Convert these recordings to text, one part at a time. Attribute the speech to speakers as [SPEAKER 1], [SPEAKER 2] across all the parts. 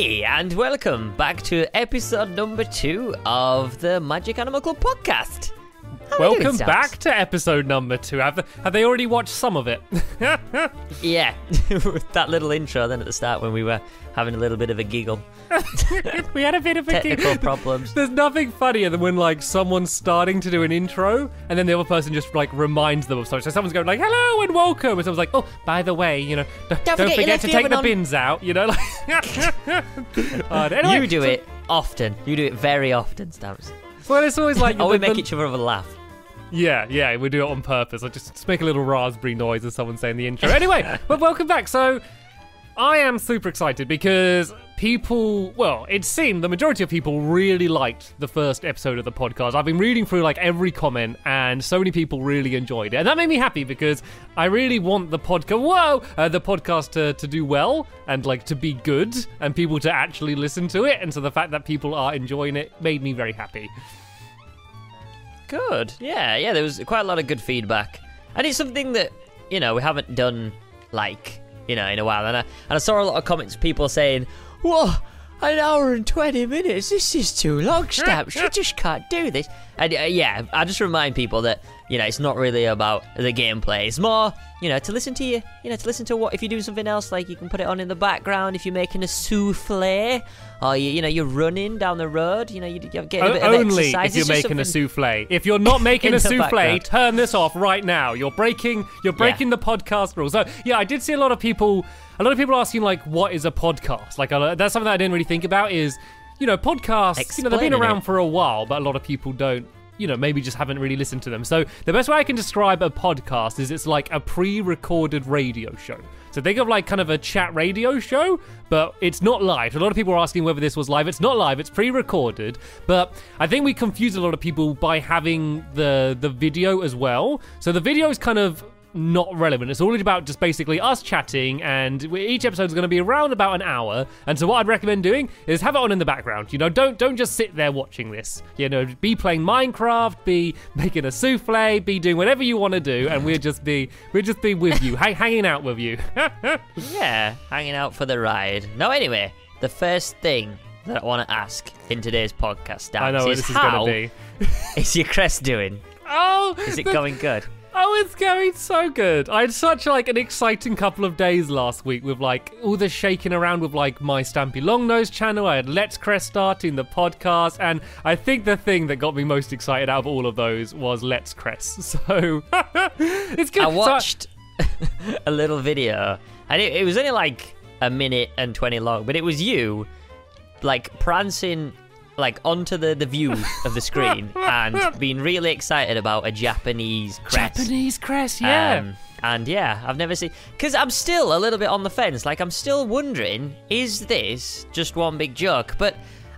[SPEAKER 1] Hey, and welcome back to episode number two of the Magic Animal Club podcast.
[SPEAKER 2] Welcome back to episode number two. Have have they already watched some of it?
[SPEAKER 1] Yeah, with that little intro then at the start when we were having a little bit of a giggle.
[SPEAKER 2] we had a bit of a
[SPEAKER 1] Technical problems.
[SPEAKER 2] There's nothing funnier than when like someone's starting to do an intro and then the other person just like reminds them of something. So someone's going like "Hello and welcome," and someone's like, "Oh, by the way, you know, d- don't,
[SPEAKER 1] forget left
[SPEAKER 2] to take the
[SPEAKER 1] on."
[SPEAKER 2] bins out." You know, like. Uh, anyway,
[SPEAKER 1] You do
[SPEAKER 2] so-
[SPEAKER 1] it often. You do it very often, Stamps.
[SPEAKER 2] Well, it's always like
[SPEAKER 1] Oh, we
[SPEAKER 2] the-
[SPEAKER 1] make
[SPEAKER 2] the-
[SPEAKER 1] each other laugh.
[SPEAKER 2] Yeah, yeah, we do it on purpose. I just, just make a little raspberry noise as someone saying the intro. Anyway, but welcome back. So, I am super excited because people, well, it seemed the majority of people really liked the first episode of the podcast. I've been reading through like every comment, and so many people really enjoyed it, and that made me happy because I really want the podcast, whoa, uh, the podcast to, to do well and like to be good, and people to actually listen to it. And so the fact that people are enjoying it made me very happy.
[SPEAKER 1] Good. Yeah, yeah, there was quite a lot of good feedback. And it's something that, you know, we haven't done, like, you know, in a while. And I, and I saw a lot of comments, people saying, Whoa, an hour and 20 minutes, this is too long, Stamps. You just can't do this. And uh, yeah, I just remind people that, you know, it's not really about the gameplay. It's more, you know, to listen to you, you know, to listen to what, if you're doing something else, like you can put it on in the background if you're making a souffle. Or you, you know, you're running down the road. You know, you, you get a bit of
[SPEAKER 2] only
[SPEAKER 1] exercise.
[SPEAKER 2] if you're making a souffle. If you're not making a souffle,
[SPEAKER 1] background.
[SPEAKER 2] turn this off right now. You're breaking you're breaking the podcast rules. So yeah, I did see a lot of people a lot of people asking like what is a podcast? Like uh, that's something that I didn't really think about is you know, podcasts, you know, they've been around
[SPEAKER 1] it.
[SPEAKER 2] for a while, but a lot of people don't you know, maybe just haven't really listened to them. So the best way I can describe a podcast is it's like a pre-recorded radio show. So think of like kind of a chat radio show, but it's not live. A lot of people are asking whether this was live. It's not live. It's pre-recorded, but I think we confuse a lot of people by having the the video as well. So the video is kind of not relevant. It's all about just basically us chatting, and each episode is going to be around about an hour. And so, what I'd recommend doing is have it on in the background. You know, don't don't just sit there watching this. You know, be playing Minecraft, be making a souffle, be doing whatever you want to do, and we'll just be we'll just be with you, hang, hanging out with you.
[SPEAKER 1] Yeah, hanging out for the ride. No, anyway, the first thing that I want to ask in today's podcast, Stamps,
[SPEAKER 2] I know what
[SPEAKER 1] is
[SPEAKER 2] this is
[SPEAKER 1] how
[SPEAKER 2] going to be.
[SPEAKER 1] is your cress doing?
[SPEAKER 2] Oh,
[SPEAKER 1] Is it
[SPEAKER 2] the-
[SPEAKER 1] going good?
[SPEAKER 2] Oh, it's going so good. I had such like an exciting couple of days last week with like all the shaking around with like my Stampy Longnose channel. I had Let's Cress starting the podcast, and I think the thing that got me most excited out of all of those was Let's Cress. So it's good.
[SPEAKER 1] I
[SPEAKER 2] So-
[SPEAKER 1] watched a little video, and it, it was only like a minute and 20 long, but it was you, like, prancing, like, onto the, the view of the screen and being really excited about a Japanese cress.
[SPEAKER 2] Japanese Cress, yeah.
[SPEAKER 1] Um, and yeah, I've never seen. Because I'm still a little bit on the fence. Like, I'm still wondering, is this just one big joke? But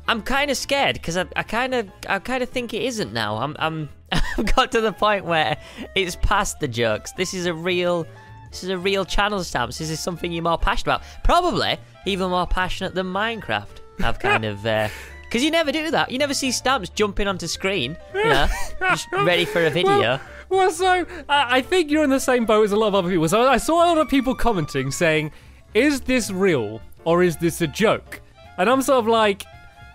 [SPEAKER 1] I'm kind of scared because I, I kind of, I kind of think it isn't now. I'm, I'm, I've got to the point where it's past the jokes. This is a real, this is a real channel stamps. This is something you're more passionate about. Probably even more passionate than Minecraft. I've kind of. Uh, because you never do that. You never see stamps jumping onto screen, you know, just ready for a video.
[SPEAKER 2] Well, so I I think you're in the same boat as a lot of other people. So I saw a lot of people commenting saying, "Is this real or is this a joke?" And I'm sort of like,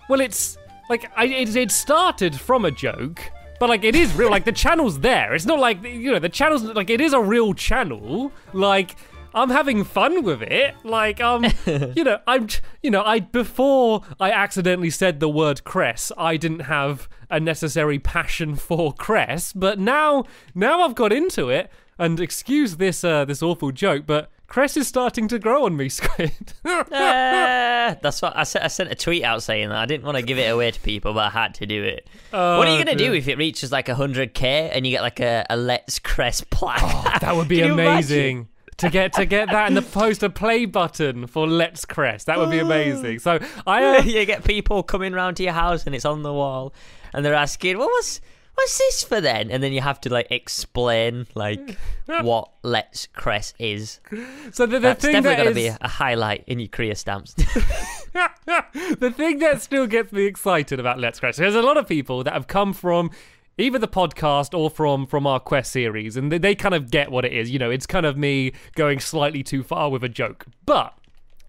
[SPEAKER 2] "Well, it's like I, it, it started from a joke." But like it is real, like the channel's there. It's not like you know the channel's like it is a real channel. Like I'm having fun with it. Like um, you know, I'm you know I before I accidentally said the word cress, I didn't have a necessary passion for cress, but now now I've got into it. And excuse this uh, this awful joke, but cress is starting to grow on me, Squid.
[SPEAKER 1] Uh, that's what I sent. I sent a tweet out saying that I didn't want to give it away to people, but I had to do it. what are you
[SPEAKER 2] Oh,
[SPEAKER 1] gonna do if it reaches like hundred k and you get like a, a Let's Cress plaque?
[SPEAKER 2] That would be amazing. To get to get that and the post a play button for Let's Cress. That would be amazing. So I uh,
[SPEAKER 1] you get people coming round to your house and it's on the wall, and they're asking, "Well, what's what's this for then?" And then you have to like explain like what Let's Cress is.
[SPEAKER 2] so the, the
[SPEAKER 1] That's
[SPEAKER 2] thing
[SPEAKER 1] definitely
[SPEAKER 2] that
[SPEAKER 1] gonna
[SPEAKER 2] is
[SPEAKER 1] be a, a highlight in your career stamps.
[SPEAKER 2] the thing that still gets me excited about Let's Cress. There's a lot of people that have come from either the podcast or from from our quest series and they, they kind of get what it is. You know it's kind of me going slightly too far with a joke. But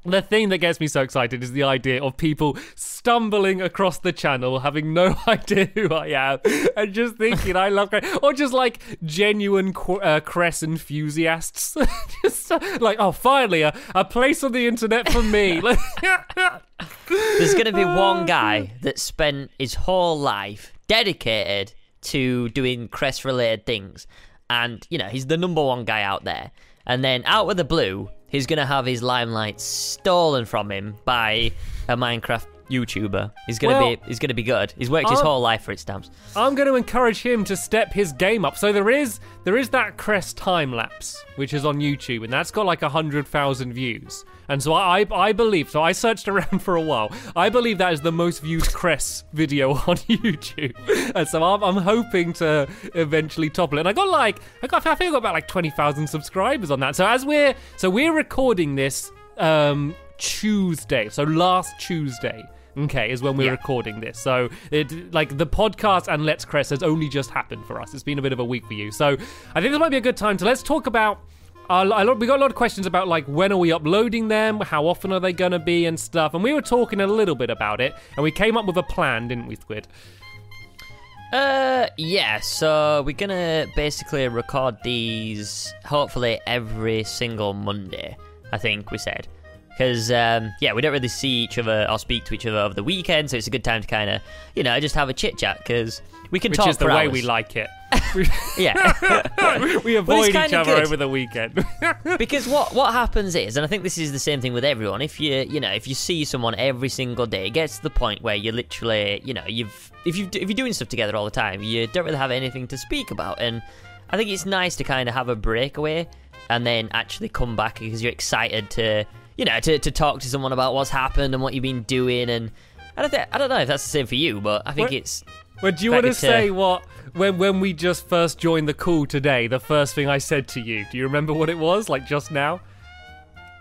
[SPEAKER 2] the thing that gets me so excited is the idea of people stumbling across the channel, having no idea who I am, and just thinking I love Cress, or just like genuine qu- uh, Cress enthusiasts, just uh, like, oh, finally a, a place on the internet for me.
[SPEAKER 1] There's going to be one guy that spent his whole life dedicated to doing Cress related things. And, you know, he's the number one guy out there. And then out of the blue, he's going to have his limelight stolen from him by a Minecraft YouTuber. He's gonna
[SPEAKER 2] Well,
[SPEAKER 1] be he's gonna be good. He's worked his
[SPEAKER 2] I'm-
[SPEAKER 1] whole life for it stamps.
[SPEAKER 2] I'm going to encourage him to step his game up. So there is there is that Cress time lapse, which is on YouTube, and that's got like a hundred thousand views. And so I I believe so. I searched around for a while. I believe that is the most viewed Cress video on YouTube, and so I'm, I'm hoping to eventually topple it. And I got like I got I think I got about like twenty thousand subscribers on that. So as we're so we're recording this um Tuesday, so last Tuesday. Okay, is when we're
[SPEAKER 1] Yeah.
[SPEAKER 2] recording this. So it like the podcast and Let's Cress has only just happened for us. It's been a bit of a week for you. So I think this might be a good time to let's talk about. Uh, we got a lot of questions about like when are we uploading them, how often are they going to be, and stuff. And we were talking a little bit about it, and we came up with a plan, didn't we, Squid?
[SPEAKER 1] Uh, yeah. So we're gonna basically record these hopefully every single Monday. I think we said because um, yeah, we don't really see each other or speak to each other over the weekend, so it's a good time to kind of you know just have a chit chat because we can
[SPEAKER 2] Which
[SPEAKER 1] talk
[SPEAKER 2] is the way we like it.
[SPEAKER 1] Yeah.
[SPEAKER 2] we avoid each other
[SPEAKER 1] good.
[SPEAKER 2] over the weekend.
[SPEAKER 1] because what what happens is, and I think this is the same thing with everyone. If you you know if you see someone every single day, it gets to the point where you literally you know you've if you if you're doing stuff together all the time, you don't really have anything to speak about. And I think it's nice to kind of have a breakaway and then actually come back because you're excited to you know to, to talk to someone about what's happened and what you've been doing. And I don't think, I don't know if that's the same for you, but I think
[SPEAKER 2] What-
[SPEAKER 1] it's
[SPEAKER 2] Well, do you want to say what when when we just first joined the call today? The first thing I said to you. Do you remember what it was? Like just now?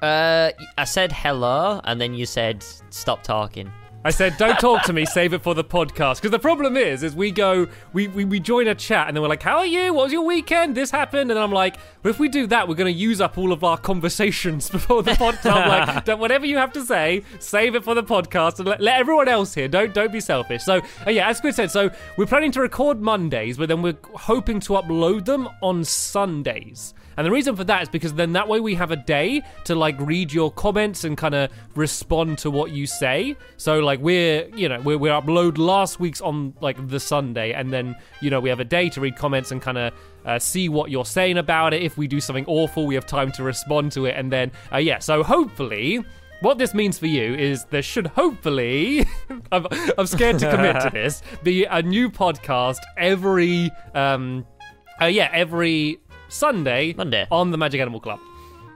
[SPEAKER 1] uh I said hello and then you said stop talking.
[SPEAKER 2] I said, "Don't talk to me. Save it for the podcast." Because the problem is, is we go, we, we we join a chat, and then we're like, "How are you? What was your weekend? This happened." And I'm like, "But if we do that, we're going to use up all of our conversations before the podcast." I'm like, "Don't- "Whatever you have to say, save it for the podcast, and let, let everyone else hear. Don't don't be selfish." So uh, yeah, as Squid said, so we're planning to record Mondays, but then we're hoping to upload them on Sundays. And the reason for that is because then that way we have a day to like read your comments and kind of respond to what you say. So like we're you know we we upload last week's on like the Sunday, and then you know we have a day to read comments and kind of uh, see what you're saying about it. If we do something awful, we have time to respond to it, and then uh, yeah. So hopefully. What this means for you is there should hopefully, I'm, I'm scared to commit to this, be a new podcast every, um, uh, yeah, every Sunday,
[SPEAKER 1] Monday.
[SPEAKER 2] on the Magic Animal Club.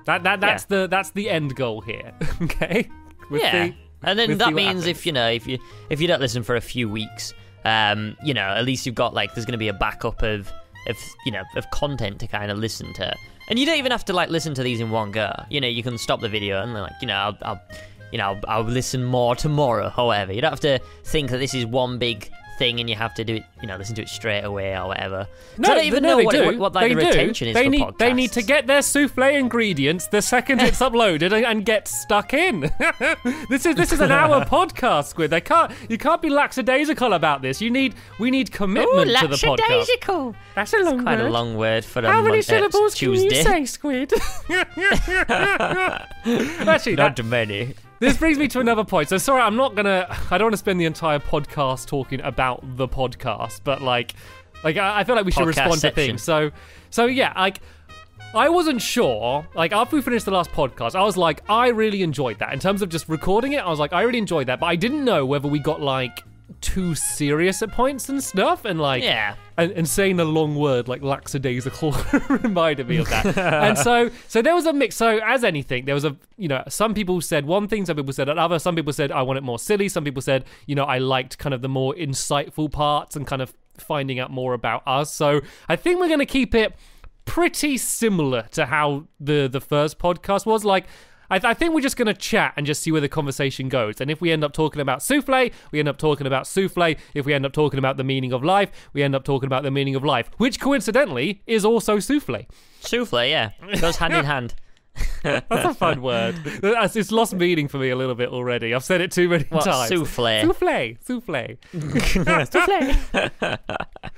[SPEAKER 2] That that that's the that's the end goal here. okay. We'll
[SPEAKER 1] yeah,
[SPEAKER 2] see-
[SPEAKER 1] and then that means
[SPEAKER 2] happens.
[SPEAKER 1] if you know if you if you don't listen for a few weeks, um, you know at least you've got like there's going to be a backup of of you know of content to kind of listen to, and you don't even have to like listen to these in one go. You know you can stop the video and like you know I'll, I'll you know I'll, I'll listen more tomorrow. However, you don't have to think that this is one big thing and you have to do it you know listen to it straight away or whatever 'Cause I don't even
[SPEAKER 2] no,
[SPEAKER 1] know what,
[SPEAKER 2] do.
[SPEAKER 1] what, what like
[SPEAKER 2] they
[SPEAKER 1] the
[SPEAKER 2] do.
[SPEAKER 1] retention is
[SPEAKER 2] they
[SPEAKER 1] for
[SPEAKER 2] need they need to get their souffle ingredients the second it's uploaded and, and get stuck in. this is this is an hour podcast, Squid. They can't you can't be lackadaisical about this. You need we need
[SPEAKER 1] Ooh,
[SPEAKER 2] commitment to the podcast. That's a long
[SPEAKER 1] Quite
[SPEAKER 2] word.
[SPEAKER 1] a long word for a
[SPEAKER 2] How many
[SPEAKER 1] mon- uh,
[SPEAKER 2] syllables can
[SPEAKER 1] Tuesday.
[SPEAKER 2] you say, Squid? Actually, that,
[SPEAKER 1] Not many.
[SPEAKER 2] This brings me to another point. So sorry, I'm not gonna. I don't want to spend the entire podcast talking about the podcast, but like, like I, I feel like we should
[SPEAKER 1] Podcast
[SPEAKER 2] respond to things. So, so yeah, like. I wasn't sure. Like after we finished the last podcast, I was like, I really enjoyed that. In terms of just recording it, I was like, I really enjoyed that. But I didn't know whether we got like too serious at points and stuff, and like,
[SPEAKER 1] Yeah.
[SPEAKER 2] and, and saying a long word like lackadaisical reminded me of that. and so, so there was a mix. So as anything, there was a you know some people said one thing, some people said another. Some people said I want it more silly. Some people said you know I liked kind of the more insightful parts and kind of finding out more about us. So I think we're going to keep it pretty similar to how the the first podcast was. Like. I, th- I think we're just going to chat and just see where the conversation goes. And if we end up talking about souffle, we end up talking about souffle. If we end up talking about the meaning of life, we end up talking about the meaning of life, which coincidentally is also souffle.
[SPEAKER 1] Souffle, yeah, goes hand in hand.
[SPEAKER 2] That's a fun word. It's lost meaning for me a little bit already. I've said it too many
[SPEAKER 1] What
[SPEAKER 2] times.
[SPEAKER 1] souffle?
[SPEAKER 2] Souffle, souffle.
[SPEAKER 1] souffle.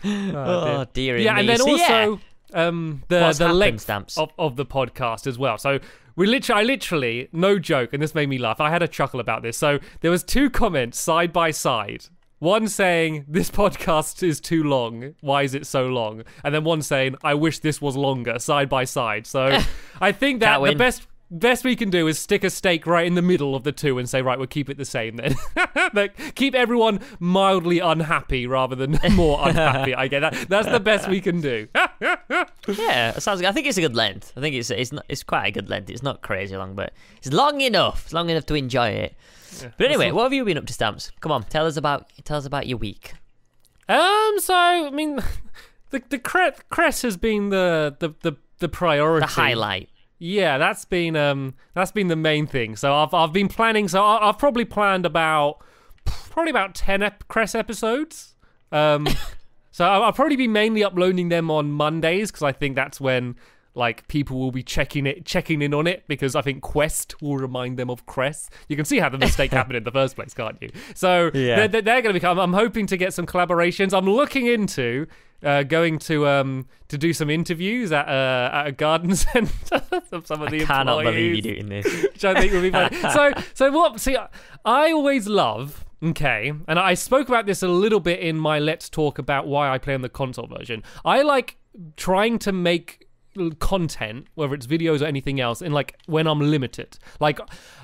[SPEAKER 2] Oh,
[SPEAKER 1] Oh dear.
[SPEAKER 2] yeah, and then
[SPEAKER 1] So, yeah,
[SPEAKER 2] also um, the
[SPEAKER 1] What's
[SPEAKER 2] the length
[SPEAKER 1] Stamps?
[SPEAKER 2] of, of the podcast as well. So we literally, I literally, no joke, and this made me laugh. I had a chuckle about this. So there was two comments side by side. One saying this podcast is too long. Why is it so long? And then one saying I wish this was longer. Side by side. So I think that the best best we can do is stick a stake right in the middle of the two and say right we'll keep it the same then like, keep everyone mildly unhappy rather than more unhappy i get that that's the best we can do
[SPEAKER 1] yeah, sounds. Good. I think it's a good length. I think it's it's not, it's quite a good length. It's not crazy long, but it's long enough. It's long enough to enjoy it. But anyway, what have you been up to, Stamps? Come on, tell us about tell us about your week.
[SPEAKER 2] um so i mean the the cre- cress has been the the the, the priority
[SPEAKER 1] The highlight.
[SPEAKER 2] Yeah, that's been um that's been the main thing. So I've I've been planning. So I- I've probably planned about probably about ten ep- Cress episodes. Um, so I'll, I'll probably be mainly uploading them on Mondays because I think that's when like people will be checking it checking in on it because I think Quest will remind them of Cress. You can see how the mistake happened in the first place, can't you? So
[SPEAKER 1] Yeah.
[SPEAKER 2] they're, they're, going to become. I'm hoping to get some collaborations. I'm looking into uh, going to um to do some interviews at uh, at a garden centre of some of the
[SPEAKER 1] I cannot believe
[SPEAKER 2] employees,
[SPEAKER 1] you're doing this.
[SPEAKER 2] which I think would be funny. so so what? See, I always love. Okay, and I spoke about this a little bit in my Let's Talk about why I play on the console version. I like trying to make content, whether it's videos or anything else, in like when I'm limited. Like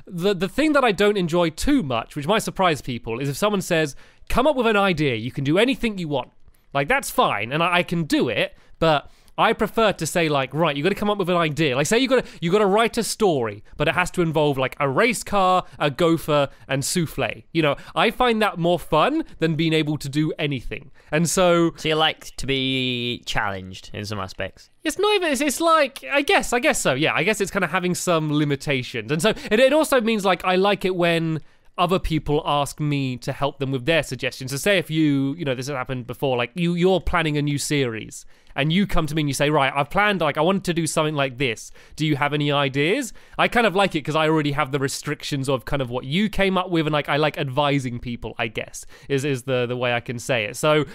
[SPEAKER 2] the the thing that I don't enjoy too much, which might surprise people, is if someone says, "Come up with an idea. You can do anything you want." Like that's fine, and I, I can do it, but. I prefer to say like, right, you got to come up with an idea. Like, say you got to you got to write a story, but it has to involve like a race car, a gopher, and souffle. You know, I find that more fun than being able to do anything. And so
[SPEAKER 1] So you like to be challenged in some aspects.
[SPEAKER 2] it's not even. It's, it's like I guess. I guess so. Yeah. I guess it's kind of having some limitations, and so it, it also means like I like it when other people ask me to help them with their suggestions. So say if you, you know, this has happened before. Like you, you're planning a new series, and you come to me and you say, right, I've planned. Like I wanted to do something like this. Do you have any ideas? I kind of like it because I already have the restrictions of kind of what you came up with, and like I like advising people. I guess is is the the way I can say it. So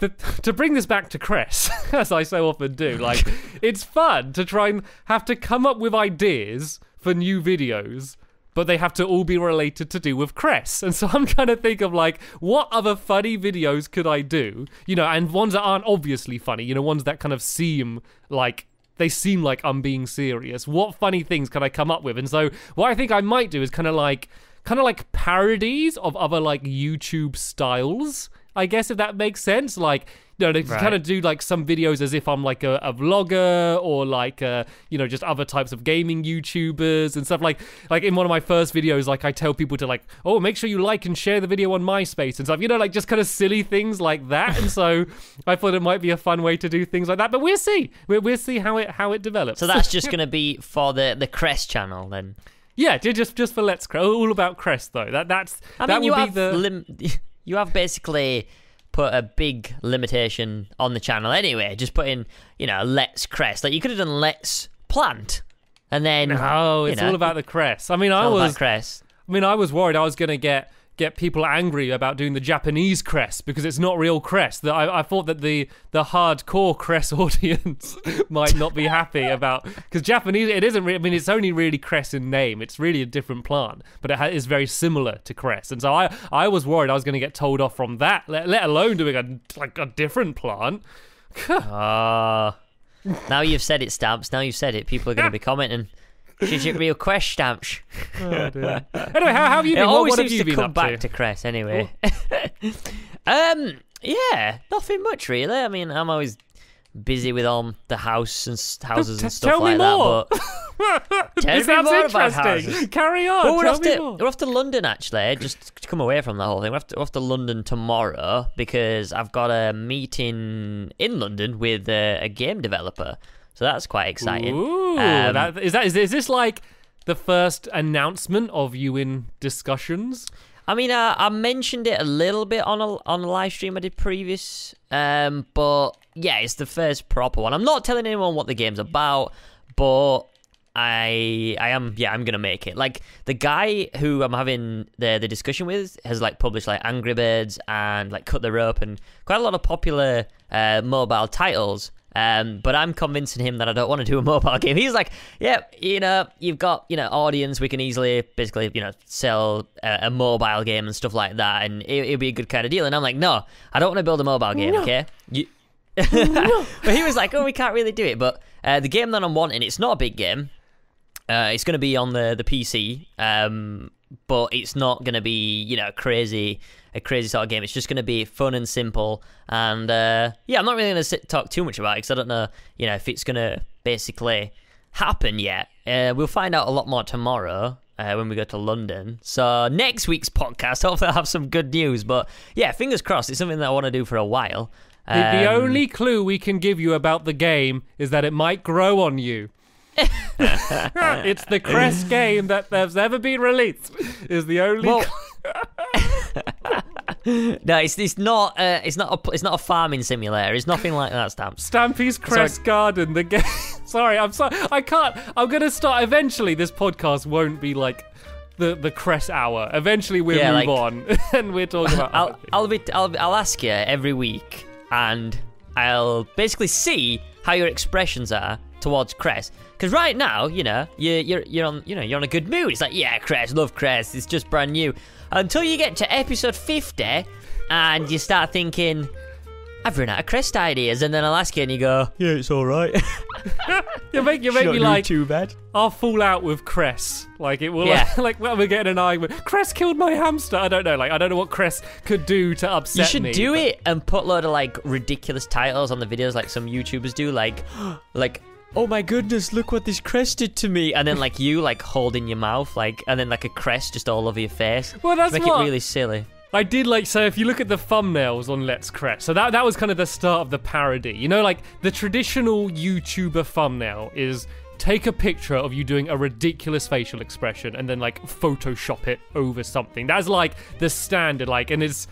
[SPEAKER 2] the, to bring this back to Cress, as I so often do, like it's fun to try and have to come up with ideas for new videos, but they have to all be related to do with Cress. And so I'm trying to think of like what other funny videos could I do, you know, and ones that aren't obviously funny, you know, ones that kind of seem like they seem like I'm being serious. What funny things can I come up with? And so what I think I might do is kind of like kind of like parodies of other like YouTube styles. I guess if that makes sense, like know, to
[SPEAKER 1] Right.
[SPEAKER 2] kind of do like some videos as if I'm like a, a vlogger or like uh, you know just other types of gaming YouTubers and stuff like like in one of my first videos, like I tell people to like oh make sure you like and share the video on MySpace and stuff, you know, like just kind of silly things like that. and so I thought it might be a fun way to do things like that, but we'll see, we'll, we'll see how it how it develops.
[SPEAKER 1] So that's just going to be for the the Cress channel then.
[SPEAKER 2] yeah, just just for Let's Cress, all about Cress though. That that's
[SPEAKER 1] I mean, you
[SPEAKER 2] would
[SPEAKER 1] have
[SPEAKER 2] be the
[SPEAKER 1] lim- you have basically put a big limitation on the channel anyway. Just put in, you know, let's cress. Like you could have done let's plant, and then
[SPEAKER 2] no, it's
[SPEAKER 1] know,
[SPEAKER 2] all about the cress. I mean, I was
[SPEAKER 1] cress.
[SPEAKER 2] I mean, I was worried I was going to get get people angry about doing the Japanese cress because it's not real cress. That I, I thought that the the hardcore cress audience might not be happy about because Japanese it isn't. Re- I mean, it's only really cress in name. It's really a different plant, but it ha- is very similar to cress. And so I I was worried I was going to get told off from that. Let, let alone doing a like a different plant.
[SPEAKER 1] Ah, now you've said it, stamps. Now you've said it. People are going to be commenting. She's your real cress stamps.
[SPEAKER 2] Oh, dear. anyway, how, how have you
[SPEAKER 1] It
[SPEAKER 2] been? What,
[SPEAKER 1] always
[SPEAKER 2] what have
[SPEAKER 1] seems
[SPEAKER 2] you
[SPEAKER 1] to come back
[SPEAKER 2] to?
[SPEAKER 1] to cress anyway. um, yeah, nothing much really. I mean, I'm always busy with all the house and houses
[SPEAKER 2] T-
[SPEAKER 1] and stuff
[SPEAKER 2] tell me
[SPEAKER 1] like that. But Tell me
[SPEAKER 2] sounds
[SPEAKER 1] more about houses.
[SPEAKER 2] Carry on.
[SPEAKER 1] Well, we're
[SPEAKER 2] tell
[SPEAKER 1] off
[SPEAKER 2] me
[SPEAKER 1] to
[SPEAKER 2] more.
[SPEAKER 1] we're off to London actually. Just to come away from the whole thing. We're off to, we're off to London tomorrow because I've got a meeting in London with uh, a game developer. So that's quite exciting.
[SPEAKER 2] Ooh,
[SPEAKER 1] Um,
[SPEAKER 2] that, is that is, is this like the first announcement of you in discussions?
[SPEAKER 1] I mean, uh, I mentioned it a little bit on a on a live stream I did previous, um, but yeah, it's the first proper one. I'm not telling anyone what the game's about, but I I am yeah I'm gonna make it. Like the guy who I'm having the the discussion with has like published like Angry Birds and like Cut the Rope and quite a lot of popular uh, mobile titles. Um, but I'm convincing him that I don't want to do a mobile game. He's like, yeah, you know, you've got you know audience. We can easily basically you know sell a, a mobile game and stuff like that, and it, it'd be a good kind of deal. And I'm like, no, I don't want to build a mobile game.
[SPEAKER 2] No.
[SPEAKER 1] Okay, you. but he was like, "Oh, we can't really do it." But uh, the game that I'm wanting, it's not a big game. Uh, it's going to be on the the PC, um, but it's not going to be you know crazy a crazy sort of game. It's just going to be fun and simple. And uh, yeah, I'm not really going to talk too much about it because I don't know you know if it's going to basically happen yet. Uh, we'll find out a lot more tomorrow. Uh, when we go to London. So next week's podcast, hopefully I'll have some good news. But yeah, fingers crossed. It's something that I want to do for a while.
[SPEAKER 2] The, the
[SPEAKER 1] Um,
[SPEAKER 2] only clue we can give you about the game is that it might grow on you. it's the Cress game that has ever been released. Is the only.
[SPEAKER 1] Well, no, it's it's not uh, it's not a it's not a farming simulator. It's nothing like that, Stamps.
[SPEAKER 2] Stampy's Cress Garden, the game. sorry, I'm sorry. I can't. I'm gonna start. Eventually, this podcast won't be like the the Cress hour. Eventually, we'll
[SPEAKER 1] Yeah,
[SPEAKER 2] move
[SPEAKER 1] like-
[SPEAKER 2] on and we're talking about.
[SPEAKER 1] I'll. I'll be I'll I'll ask you every week, and I'll basically see how your expressions are towards Cress. Because right now, you know, you're, you're you're on you know you're on a good mood. It's like yeah, Cress, love Cress. It's just brand new. Until you get to episode fifty, and you start thinking. I've run out of cress ideas, and then I'll ask you, and you go, "Yeah, it's all right."
[SPEAKER 2] you make you make me like
[SPEAKER 1] too bad.
[SPEAKER 2] I'll fall out with Cress. Like it will.
[SPEAKER 1] Yeah.
[SPEAKER 2] like when we're getting an argument. Cress killed my hamster. I don't know. Like I don't know what Cress could do to upset
[SPEAKER 1] You should
[SPEAKER 2] me.
[SPEAKER 1] do
[SPEAKER 2] but-
[SPEAKER 1] it and put a load of like ridiculous titles on the videos, like some YouTubers do, like, like, oh my goodness, look what this cress did to me, and then like you like holding your mouth, like, and then like a cress just all over your face.
[SPEAKER 2] Well, that's
[SPEAKER 1] Make
[SPEAKER 2] what
[SPEAKER 1] it really silly.
[SPEAKER 2] I did like so if you look at the thumbnails on Let's Cress, so that that was kind of the start of the parody. You know, like the traditional YouTuber thumbnail is take a picture of you doing a ridiculous facial expression and then like Photoshop it over something. That's like the standard, like, and it's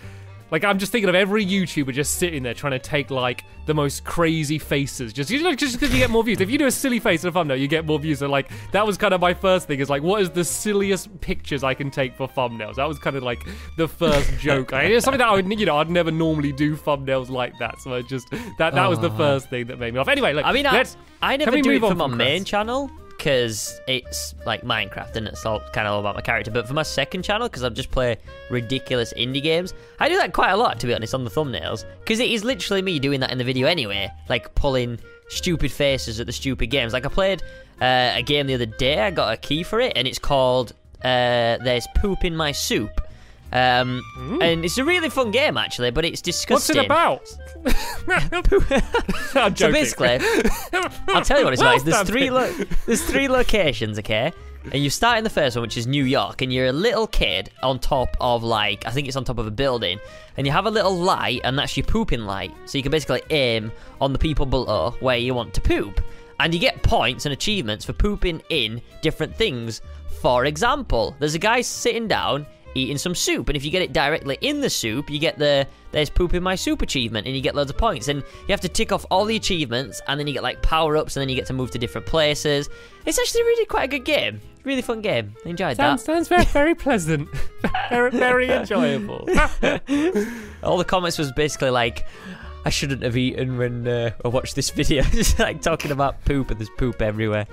[SPEAKER 2] like I'm just thinking of every YouTuber just sitting there trying to take like the most crazy faces, just you know, just because you get more views. If you do a silly face in a thumbnail, you get more views. So like that was kind of my first thing is like, what is the silliest pictures I can take for thumbnails? That was kind of like the first joke. I, it's something that I would, you know, I'd never normally do thumbnails like that. So I just that that was the ah. first thing that made me off. Anyway, look,
[SPEAKER 1] I mean, I,
[SPEAKER 2] let's
[SPEAKER 1] I never do it for my main channel because it's like Minecraft and it's all kind of all about my character. But for my second channel, because I just play ridiculous indie games, I do that quite a lot to be honest on the thumbnails because it is literally me doing that in the video anyway, like pulling stupid faces at the stupid games. Like I played uh, a game the other day, I got a key for it, and it's called uh, "There's Poop in My Soup." Um, and it's a really fun game actually, but it's disgusting.
[SPEAKER 2] What's it about? I'm joking.
[SPEAKER 1] So basically, I'll tell you what it's
[SPEAKER 2] Well
[SPEAKER 1] about. There's three lo- there's three locations, okay? And you start in the first one, which is New York, and you're a little kid on top of like I think it's on top of a building, and you have a little light, and that's your pooping light. So you can basically aim on the people below where you want to poop, and you get points and achievements for pooping in different things. For example, there's a guy sitting down eating some soup, and if you get it directly in the soup, you get the there's poop in my soup achievement, and you get loads of points. And you have to tick off all the achievements, and then you get like power ups, and then you get to move to different places. It's actually really quite a good game, really fun game. I enjoyed
[SPEAKER 2] Sounds,
[SPEAKER 1] that.
[SPEAKER 2] sounds very, very pleasant. very, very enjoyable.
[SPEAKER 1] All the comments was basically like. I shouldn't have eaten when uh, I watched this video. Just like talking about poop and there's poop everywhere.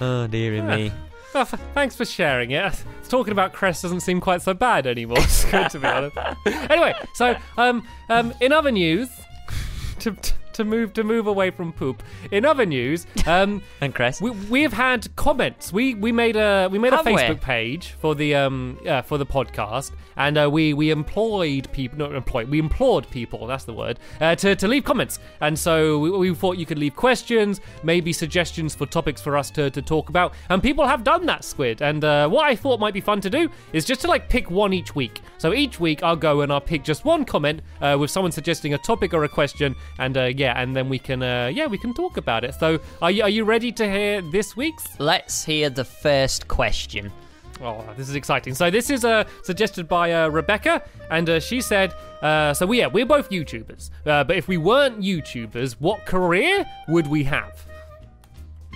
[SPEAKER 1] Oh dearie me.
[SPEAKER 2] Well, f- thanks for sharing it. Talking about Cress doesn't seem quite so bad anymore, It's good to be honest. anyway, so um, um, in other news, to, to move to move away from poop. In other news, um,
[SPEAKER 1] And Chris,
[SPEAKER 2] we we've had comments. We we made a we made
[SPEAKER 1] Have
[SPEAKER 2] a
[SPEAKER 1] we?
[SPEAKER 2] Facebook page for the um uh, for the podcast, and uh, we we employed people not employed we implored people that's the word uh, to to leave comments. And so we, we thought you could leave questions, maybe suggestions for topics for us to to talk about. And people have done that, Squid. And uh, what I thought might be fun to do is just to like pick one each week. So each week I'll go and I'll pick just one comment uh, with someone suggesting a topic or a question, and uh, yeah, and then we can uh, yeah we can talk about it. So are you are you ready to hear this week's?
[SPEAKER 1] Let's hear the first question.
[SPEAKER 2] Oh, this is exciting. So this is uh, suggested by uh, Rebecca, and uh, she said, uh, "So we yeah, we're both YouTubers, uh, but if we weren't YouTubers, what career would we have?"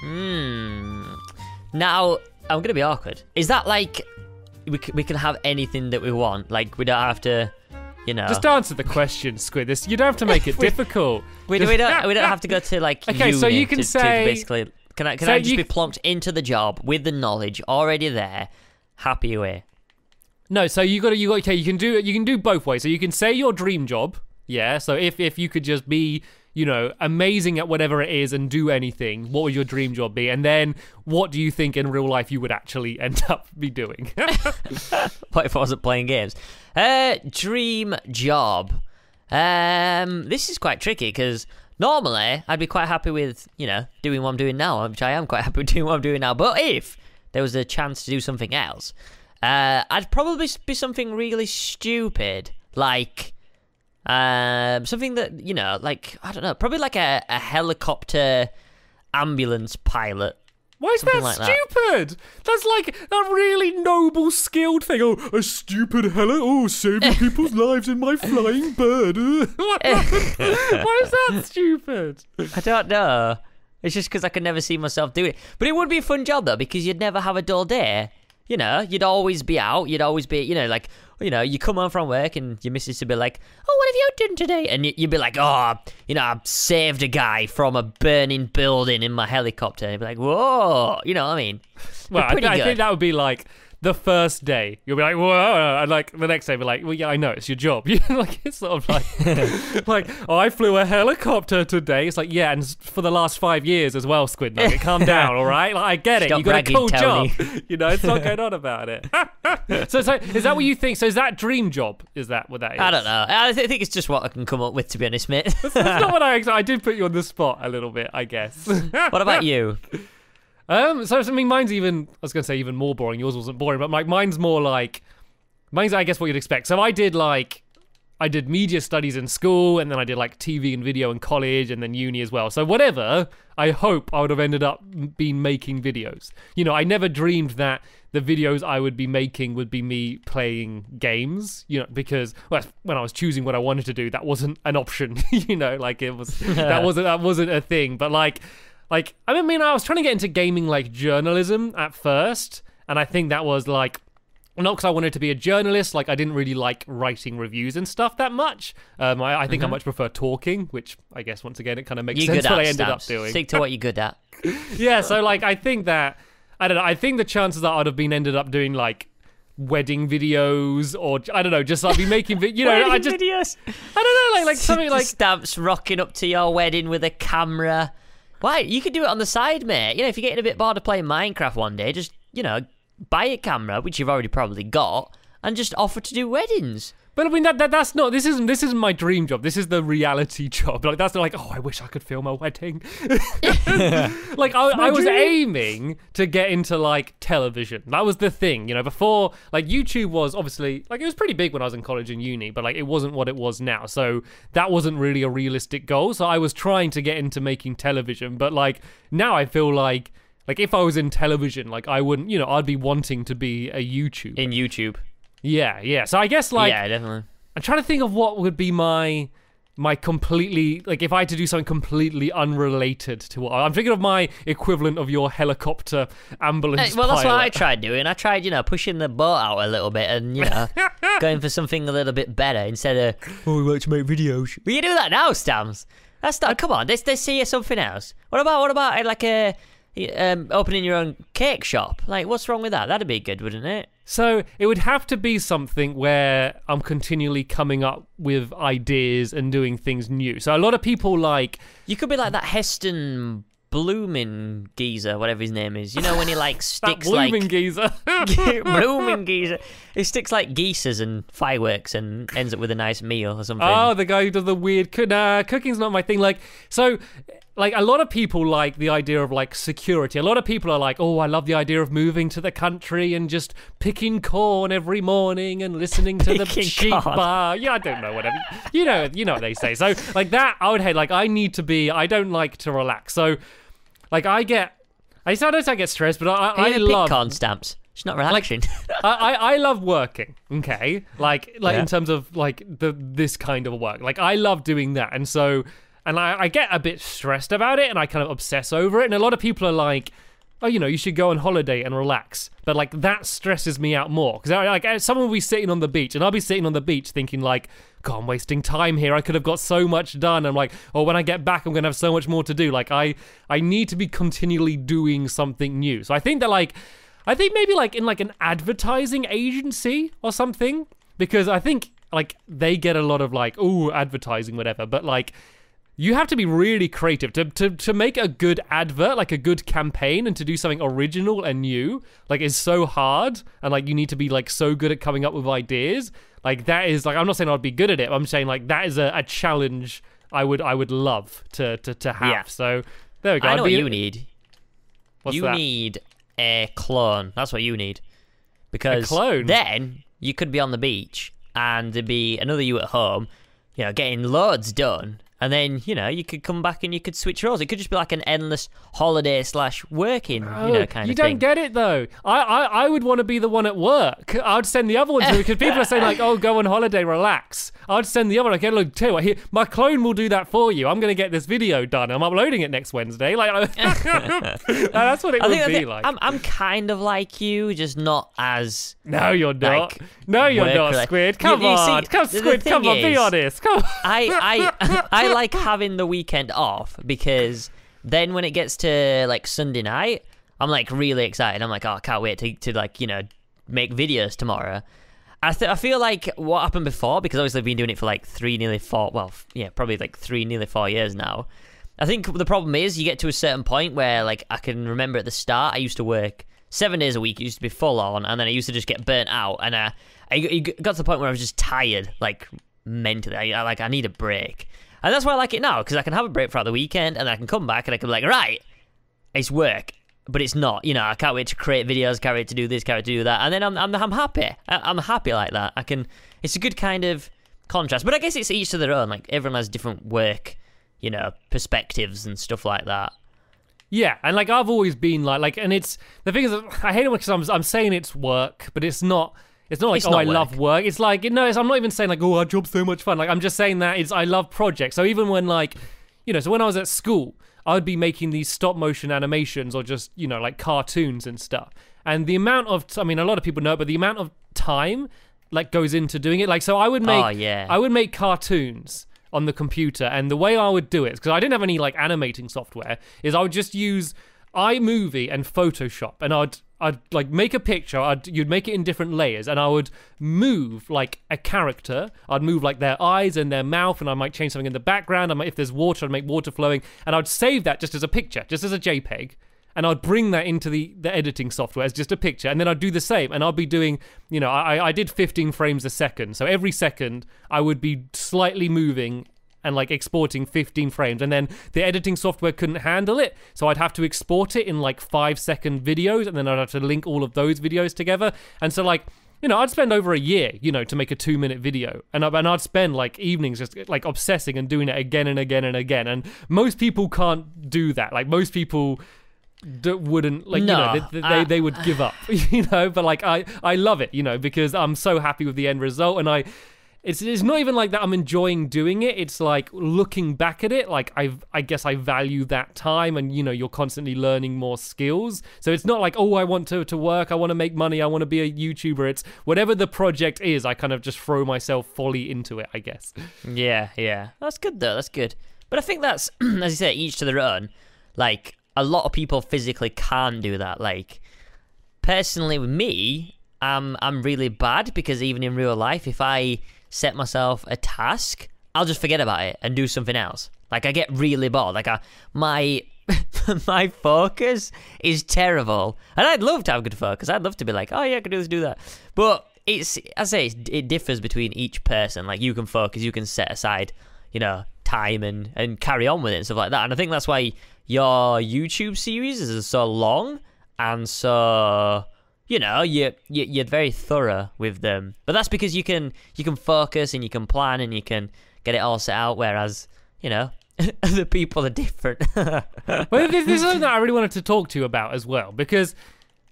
[SPEAKER 1] Hmm. Now I'm gonna be awkward. Is that like we c- we can have anything that we want? Like we don't have to, you know.
[SPEAKER 2] Just answer the question, Squid. This you don't have to make it
[SPEAKER 1] We-
[SPEAKER 2] difficult.
[SPEAKER 1] we,
[SPEAKER 2] Just-
[SPEAKER 1] we don't we don't have to go to like.
[SPEAKER 2] Okay, so you can
[SPEAKER 1] to- to
[SPEAKER 2] say-
[SPEAKER 1] basically. Can I can
[SPEAKER 2] so
[SPEAKER 1] I just
[SPEAKER 2] you-
[SPEAKER 1] be plonked into the job with the knowledge already there? Happy away.
[SPEAKER 2] No, so you got to you got okay. You can do you can do both ways. So you can say your dream job, yeah. So if if you could just be you know amazing at whatever it is and do anything, what would your dream job be? And then what do you think in real life you would actually end up be doing?
[SPEAKER 1] What if I wasn't playing games? Uh, dream job. Um, this is quite tricky because normally I'd be quite happy with you know doing what I'm doing now, which I am quite happy with doing what I'm doing now. But if there was a chance to do something else, uh, I'd probably be something really stupid, like um, something that you know, like I don't know, probably like a, a helicopter ambulance pilot.
[SPEAKER 2] Why is that
[SPEAKER 1] like that.
[SPEAKER 2] stupid? That's like a really noble, skilled thing. Oh, a stupid hella. Oh, saving people's lives in my flying bird. What? Why is that stupid?
[SPEAKER 1] I don't know. It's just because I could never see myself do it. But it would be a fun job though, because you'd never have a dull day. You know, you'd always be out. You'd always be, you know, like, you know, you come home from work and your missus would be like, "Oh, what have you done today?" And you- you'd be like, "Oh, you know, I saved a guy from a burning building in my helicopter." And you'd be like, "Whoa," you know what I mean?
[SPEAKER 2] Well, I, I think that would be like the first day. You'll be like, whoa, and like the next day, be like, well, yeah, I know it's your job. You know, like it's sort of like, like, oh, I flew a helicopter today. It's like, yeah, and for the last five years as well, Squid Nugget. Calm down, all right? Like, I get it.
[SPEAKER 1] Stop
[SPEAKER 2] you got a cool job. You know, it's not going on about it. so, so is that what you think? So is that dream job? Is that what that is?
[SPEAKER 1] I don't know. I th- think it's just what I can come up with, to be honest, mate.
[SPEAKER 2] That's not what I. I did put you on the spot a little bit, I guess.
[SPEAKER 1] what about you?
[SPEAKER 2] Um, so I mean, mine's even. I was gonna say even more boring. Yours wasn't boring, but like mine's more like, mine's I guess what you'd expect. So I did like, I did media studies in school, and then I did like TV and video in college, and then uni as well. So whatever, I hope I would have ended up been making videos. You know, I never dreamed that the videos I would be making would be me playing games. You know, because well, when I was choosing what I wanted to do, that wasn't an option. you know, like it was that wasn't that wasn't a thing. But like like I mean I was trying to get into gaming like journalism at first and I think that was like not because I wanted to be a journalist like I didn't really like writing reviews and stuff that much um, I, I think I much prefer talking which I guess once again it kind of makes
[SPEAKER 1] You're
[SPEAKER 2] sense
[SPEAKER 1] good
[SPEAKER 2] what I ended
[SPEAKER 1] stamps.
[SPEAKER 2] up doing
[SPEAKER 1] Stick to what you're good at.
[SPEAKER 2] yeah so like I think that I don't know I think the chances that I'd have been ended up doing like wedding videos or I don't know just like be making you know I just
[SPEAKER 1] videos.
[SPEAKER 2] I don't know like like something like
[SPEAKER 1] stamps rocking up to your wedding with a camera. Why? You could do it on the side, mate. You know, if you're getting a bit bored of playing Minecraft one day, just you know, buy a camera, which you've already probably got, and just offer to do weddings.
[SPEAKER 2] But I mean that, that that's not this isn't this isn't my dream job. This is the reality job. Like that's not like oh I wish I could film a wedding. like I, I was aiming to get into like television. That was the thing, you know. Before like YouTube was obviously like it was pretty big when I was in college and uni, but like it wasn't what it was now. So that wasn't really a realistic goal. So I was trying to get into making television, but like now I feel like like if I was in television, like I wouldn't, you know, I'd be wanting to be a YouTube
[SPEAKER 1] In YouTube.
[SPEAKER 2] Yeah, yeah. So I guess like
[SPEAKER 1] yeah, definitely.
[SPEAKER 2] I'm trying to think of what would be my my completely like if I had to do something completely unrelated to what I'm thinking of my equivalent of your helicopter ambulance.
[SPEAKER 1] Hey, well, that's what I tried doing. I tried, you know, pushing the boat out a little bit and, you know, going for something a little bit better instead of, oh, we like to make videos. Well, you do that now, Stams. That's not, come on, let's, let's see something else. What about, what about, uh, like, a, um, opening your own cake shop? Like, what's wrong with that? That'd be good, wouldn't it?
[SPEAKER 2] So it would have to be something where I'm continually coming up with ideas and doing things new. So a lot of people like
[SPEAKER 1] You could be like that Heston Bloomin geezer, whatever his name is. You know, when he, like, sticks,
[SPEAKER 2] blooming
[SPEAKER 1] like,
[SPEAKER 2] geezer.
[SPEAKER 1] blooming geezer. He sticks, like, geezers and fireworks and ends up with a nice meal or something.
[SPEAKER 2] Oh, the guy who does the weird. Nah, uh, cooking's not my thing. Like, so, like, a lot of people like the idea of like security. A lot of people are like, oh, I love the idea of moving to the country and just picking corn every morning and listening to the sheep bar. Yeah, I don't know, whatever. You know, you know what they say. So, like that, I would hate. Like, I need to be. I don't like to relax. So, like, I get. I sometimes I get stressed, but I, I, I love.
[SPEAKER 1] corn stamps. It's not relaxing.
[SPEAKER 2] I, I, I love working. Okay, like like
[SPEAKER 1] Yeah.
[SPEAKER 2] in terms of like the this kind of work. Like I love doing that, and so and I, I get a bit stressed about it, and I kind of obsess over it. And a lot of people are like, oh, you know, you should go on holiday and relax. But like that stresses me out more because like eh, someone will be sitting on the beach and I'll be sitting on the beach thinking like, God, I'm wasting time here. I could have got so much done. I'm like, oh, when I get back, I'm gonna have so much more to do. Like I, I need to be continually doing something new. So I think that like, I think maybe like in like an advertising agency or something because I think like they get a lot of like, oh, advertising, whatever. But like you have to be really creative to, to to make a good advert like a good campaign and to do something original and new like is so hard and like you need to be like so good at coming up with ideas like that is like i'm not saying i'd be good at it i'm saying like that is a, a challenge i would i would love to to, to have
[SPEAKER 1] Yeah.
[SPEAKER 2] so there we go
[SPEAKER 1] I know what you need.
[SPEAKER 2] What's
[SPEAKER 1] you
[SPEAKER 2] that?
[SPEAKER 1] need a clone. That's what you need. Because
[SPEAKER 2] clone?
[SPEAKER 1] then you could be on the beach and there'd be another you at home, you know, getting loads done. And then, you know, you could come back and you could switch roles. It could just be like an endless holiday slash working, you know,
[SPEAKER 2] Oh,
[SPEAKER 1] kind
[SPEAKER 2] you
[SPEAKER 1] of You
[SPEAKER 2] don't
[SPEAKER 1] thing.
[SPEAKER 2] get it though. I, I, I would want to be the one at work. I'd send the other one to because people are saying like, "Oh, go on holiday, relax." I'd send the other. One. Like, "Okay, look, tell you what, here, my clone will do that for you. I'm going to get this video done. I'm uploading it next Wednesday." Like, that's what it
[SPEAKER 1] I
[SPEAKER 2] would
[SPEAKER 1] think, I
[SPEAKER 2] be
[SPEAKER 1] think
[SPEAKER 2] like.
[SPEAKER 1] I'm, I'm kind of like you, just not as.
[SPEAKER 2] no, you're not.
[SPEAKER 1] like,
[SPEAKER 2] no, you're not, Squid. Come
[SPEAKER 1] You- you see,
[SPEAKER 2] on, come,
[SPEAKER 1] the- the
[SPEAKER 2] Squid. Come on, be honest. Come on.
[SPEAKER 1] I I I like having the weekend off because then when it gets to like Sunday night, I'm like really excited. I'm like, oh, I can't wait to to like you know make videos tomorrow. I th- I feel like what happened before because obviously I've been doing it for like three, nearly four. Well, yeah, probably like three, nearly four years now. I think the problem is you get to a certain point where like I can remember at the start I used to work seven days a week. It used to be full on, and then I used to just get burnt out, and uh, I I got to the point where I was just tired, like mentally. I, I like I need a break, and that's why I like it now because I can have a break throughout the weekend, and I can come back and I can be like, right, it's work, but it's not. You know, I can't wait to create videos, can't wait to do this, can't wait to do that, and then I'm I'm, I'm happy. I, I'm happy like that. I can. It's a good kind of contrast, but I guess it's each to their own. Like everyone has different work, you know, perspectives and stuff like that.
[SPEAKER 2] Yeah, and like I've always been like, like, and it's the thing is, I hate it because I'm, I'm saying it's work, but it's not. It's not like
[SPEAKER 1] It's
[SPEAKER 2] oh,
[SPEAKER 1] not
[SPEAKER 2] I love
[SPEAKER 1] work.
[SPEAKER 2] work. It's like no, it's, I'm not even saying like oh, our job's so much fun. Like I'm just saying that it's I love projects. So even when like, you know, so when I was at school, I would be making these stop motion animations or just you know like cartoons and stuff. And the amount of, I mean, a lot of people know, but the amount of time like goes into doing it. Like so, I would oh, make,
[SPEAKER 1] Oh, yeah.
[SPEAKER 2] I would make cartoons on the computer and the way I would do it because I didn't have any like animating software is I would just use iMovie and Photoshop and I'd I'd like make a picture I'd you'd make it in different layers and I would move like a character. I'd move like their eyes and their mouth and I might change something in the background. I might if there's water I'd make water flowing. And I'd save that just as a picture just as a JPEG. And I'd bring that into the, the editing software as just a picture, and then I'd do the same, and I'd be doing, you know, I, I did 15 frames a second, so every second I would be slightly moving and like exporting 15 frames, and then the editing software couldn't handle it, so I'd have to export it in like five second videos, and then I'd have to link all of those videos together, and so like. You know, I'd spend over a year, you know, to make a two-minute video, and I, and I'd spend like evenings just like obsessing and doing it again and again and again. And most people can't do that. Like most people d- wouldn't like
[SPEAKER 1] No,
[SPEAKER 2] you know they, they,
[SPEAKER 1] I-
[SPEAKER 2] they would give up you know but like i i love it you know because i'm so happy with the end result and i it's, it's not even like that i'm enjoying doing it it's like looking back at it like i i guess i value that time and you know you're constantly learning more skills so it's not like oh i want to to work i want to make money i want to be a youtuber it's whatever the project is i kind of just throw myself fully into it i guess
[SPEAKER 1] Yeah, yeah. That's good though. That's good. But I think that's as you say, each to their own. Like a lot of people physically can't do that. Like personally, with me, I'm I'm really bad because even in real life, if I set myself a task, I'll just forget about it and do something else. Like I get really bored. Like I, my my focus is terrible, and I'd love to have good focus. I'd love to be like, oh yeah, I can do this, do that. But it's I say it's, it differs between each person. Like you can focus, you can set aside, you know, time and and carry on with it and stuff like that. And I think that's why your YouTube series is so long and so you know you, you you're very thorough with them. But that's because you can you can focus and you can plan and you can get it all set out. Whereas you know other people are different.
[SPEAKER 2] Well, this, this is something that I really wanted to talk to you about as well because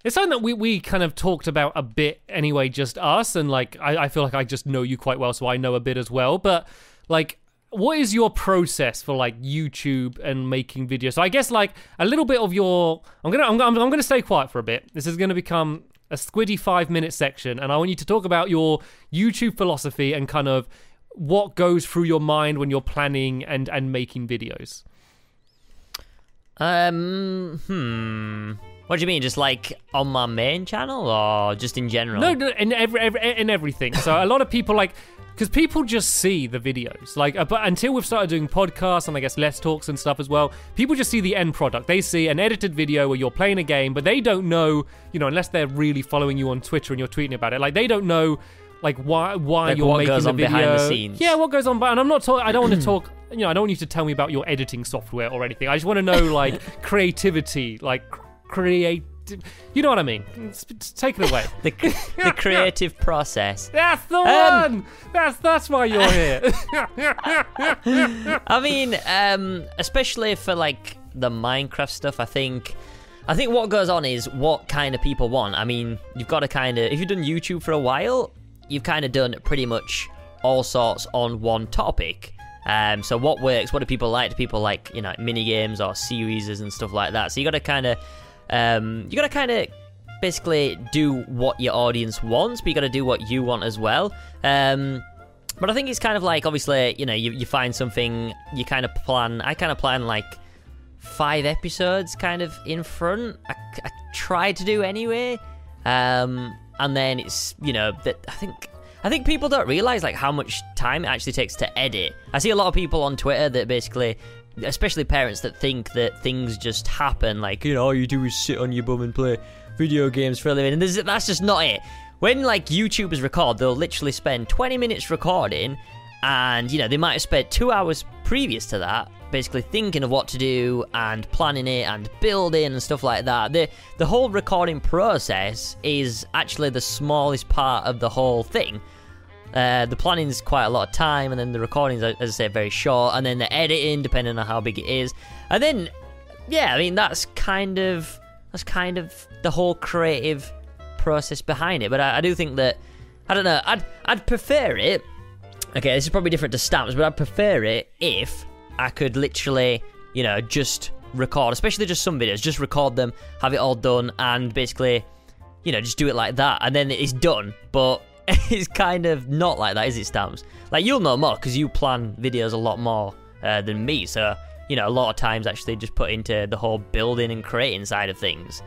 [SPEAKER 2] it's something that we, we kind of talked about a bit anyway, just us. And like, I, I feel like I just know you quite well, so I know a bit as well. But like, what is your process for like YouTube and making videos? So I guess like a little bit of your. I'm gonna I'm, I'm, I'm gonna stay quiet for a bit. This is gonna become a squiddy five minute section, and I want you to talk about your YouTube philosophy and kind of what goes through your mind when you're planning and and making videos.
[SPEAKER 1] Um, hmm. What do you mean? Just like on my main channel or just in general?
[SPEAKER 2] No, no, in every, every in everything. So a lot of people like because people just see the videos. Like, uh, but until we've started doing podcasts and I guess less talks and stuff as well, people just see the end product. They see an edited video where you're playing a game, but they don't know, you know, unless they're really following you on Twitter and you're tweeting about it. Like, they don't know, like why why
[SPEAKER 1] Like
[SPEAKER 2] you're
[SPEAKER 1] what
[SPEAKER 2] making
[SPEAKER 1] goes
[SPEAKER 2] the
[SPEAKER 1] on
[SPEAKER 2] video.
[SPEAKER 1] behind the scenes.
[SPEAKER 2] Yeah, what goes on. But and I'm not talking. I don't want to talk. You know, I don't want you to tell me about your editing software or anything. I just want to know like creativity, like create. You know what I mean? Take it away.
[SPEAKER 1] the the creative process.
[SPEAKER 2] That's the
[SPEAKER 1] Um,
[SPEAKER 2] one. That's that's why you're here.
[SPEAKER 1] I mean, um, especially for like the Minecraft stuff, I think. I think what goes on is what kind of people want. I mean, you've got to kind of, if you've done YouTube for a while, you've kind of done pretty much all sorts on one topic. Um, so what works? What do people like? Do people like you know mini games or series and stuff like that? So you got to kind of, um, you got to kind of basically do what your audience wants, but you got to do what you want as well. Um, but I think it's kind of like obviously, you know, you, you find something, you kind of plan. I kind of plan like five episodes kind of in front. I, I try to do anyway. Um, and then it's you know that I think I think people don't realize like how much time it actually takes to edit. I see a lot of people on Twitter that basically. Especially parents that think that things just happen, like you know, all you do is sit on your bum and play video games for a living, and that's just not it. When like YouTubers record, they'll literally spend 20 minutes recording, and you know they might have spent two hours previous to that basically thinking of what to do and planning it and building and stuff like that the the whole recording process is actually the smallest part of the whole thing uh, the planning's quite a lot of time and then the recording's as i say very short and then the editing depending on how big it is and then yeah i mean that's kind of that's kind of the whole creative process behind it but i, I do think that i don't know i'd i'd prefer it Okay, this is probably different to stamps, but I'd prefer it if I could literally, you know, just record, especially just some videos, just record them, have it all done, and basically, you know, just do it like that, and then it's done. But it's kind of not like that, is it, stamps? Like you'll know more because you plan videos a lot more uh, than me, so you know, a lot of times actually just put into the whole building and creating side of things.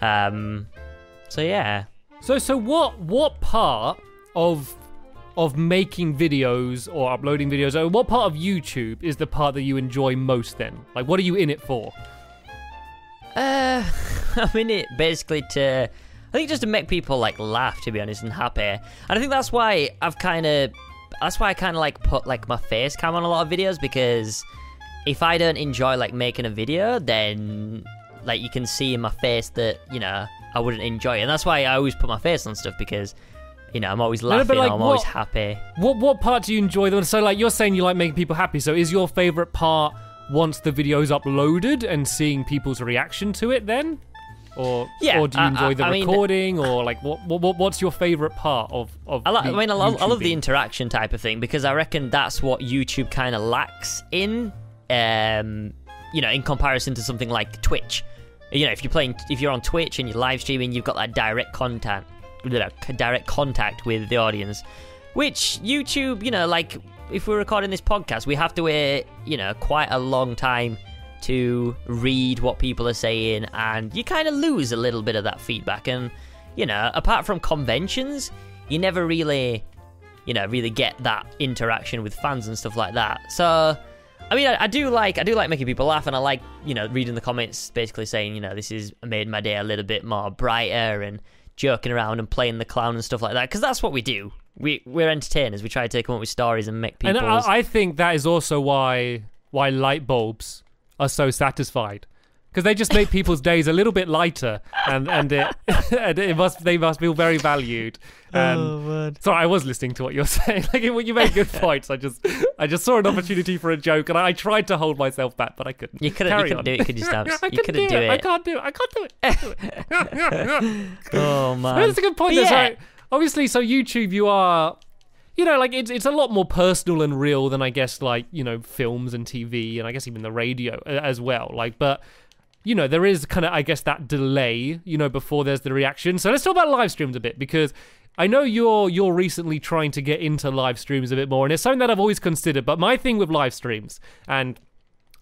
[SPEAKER 1] Um, so yeah.
[SPEAKER 2] so so what what part of of making videos or uploading videos or what part of YouTube is the part that you enjoy most then? Like what are you in it for?
[SPEAKER 1] Uh, I'm in it basically to, I think just to make people like laugh, to be honest, and happy. And I think that's why I've kind of, that's why I kind of like put like my face cam on a lot of videos because if I don't enjoy like making a video, then like you can see in my face that you know I wouldn't enjoy it, and that's why I always put my face on stuff because. You know, I'm always
[SPEAKER 2] no,
[SPEAKER 1] laughing.
[SPEAKER 2] but, like,
[SPEAKER 1] I'm always happy.
[SPEAKER 2] What what part do you enjoy the so like you're saying you like making people happy. So is your favorite part once the video's uploaded and seeing people's reaction to it then? Or
[SPEAKER 1] Yeah,
[SPEAKER 2] or do you
[SPEAKER 1] I-
[SPEAKER 2] enjoy
[SPEAKER 1] I-
[SPEAKER 2] the
[SPEAKER 1] I mean-
[SPEAKER 2] recording or like what, what what- what's your favorite part of of
[SPEAKER 1] I, like, I mean, I love, I love the interaction type of thing because I reckon that's what YouTube kind of lacks in, um, you know, in comparison to something like Twitch. You know, if you're playing, if you're on Twitch and you're live streaming, you've got that direct contact, you know, direct contact with the audience. Which YouTube, you know, like if we're recording this podcast, we have to wait, you know, quite a long time to read what people are saying, and you kind of lose a little bit of that feedback. And you know, apart from conventions, you never really, you know, really get that interaction with fans and stuff like that. So, I mean, I, I do like I do like making people laugh, and I like you know reading the comments, basically saying you know this has made my day a little bit more brighter and joking around and playing the clown and stuff like that because that's what we do. We we're entertainers. We try to come up with stories and make people.
[SPEAKER 2] And I, I think that is also why why light bulbs are so satisfied because they just make people's days a little bit lighter, and and it, and it must they must feel very valued. Oh, and
[SPEAKER 1] Oh, man.
[SPEAKER 2] sorry, I was listening to what you're saying. Like you made good points. I just I just saw an opportunity for a joke, and I tried to hold myself back, but I couldn't.
[SPEAKER 1] You couldn't,
[SPEAKER 2] Carry
[SPEAKER 1] you couldn't
[SPEAKER 2] on.
[SPEAKER 1] do it, could you, Stamps?
[SPEAKER 2] I
[SPEAKER 1] you couldn't do it.
[SPEAKER 2] I can't do it. I can't do it. I can't do it.
[SPEAKER 1] Oh man,
[SPEAKER 2] That's a good point.
[SPEAKER 1] But
[SPEAKER 2] That's
[SPEAKER 1] yeah.
[SPEAKER 2] right. Obviously, so YouTube, you are you know, like it's it's a lot more personal and real than I guess like you know films and TV and I guess even the radio as well. Like, but you know, there is kind of I guess that delay, you know, before there's the reaction. So let's talk about live streams a bit because I know you're you're recently trying to get into live streams a bit more, and it's something that I've always considered. But my thing with live streams and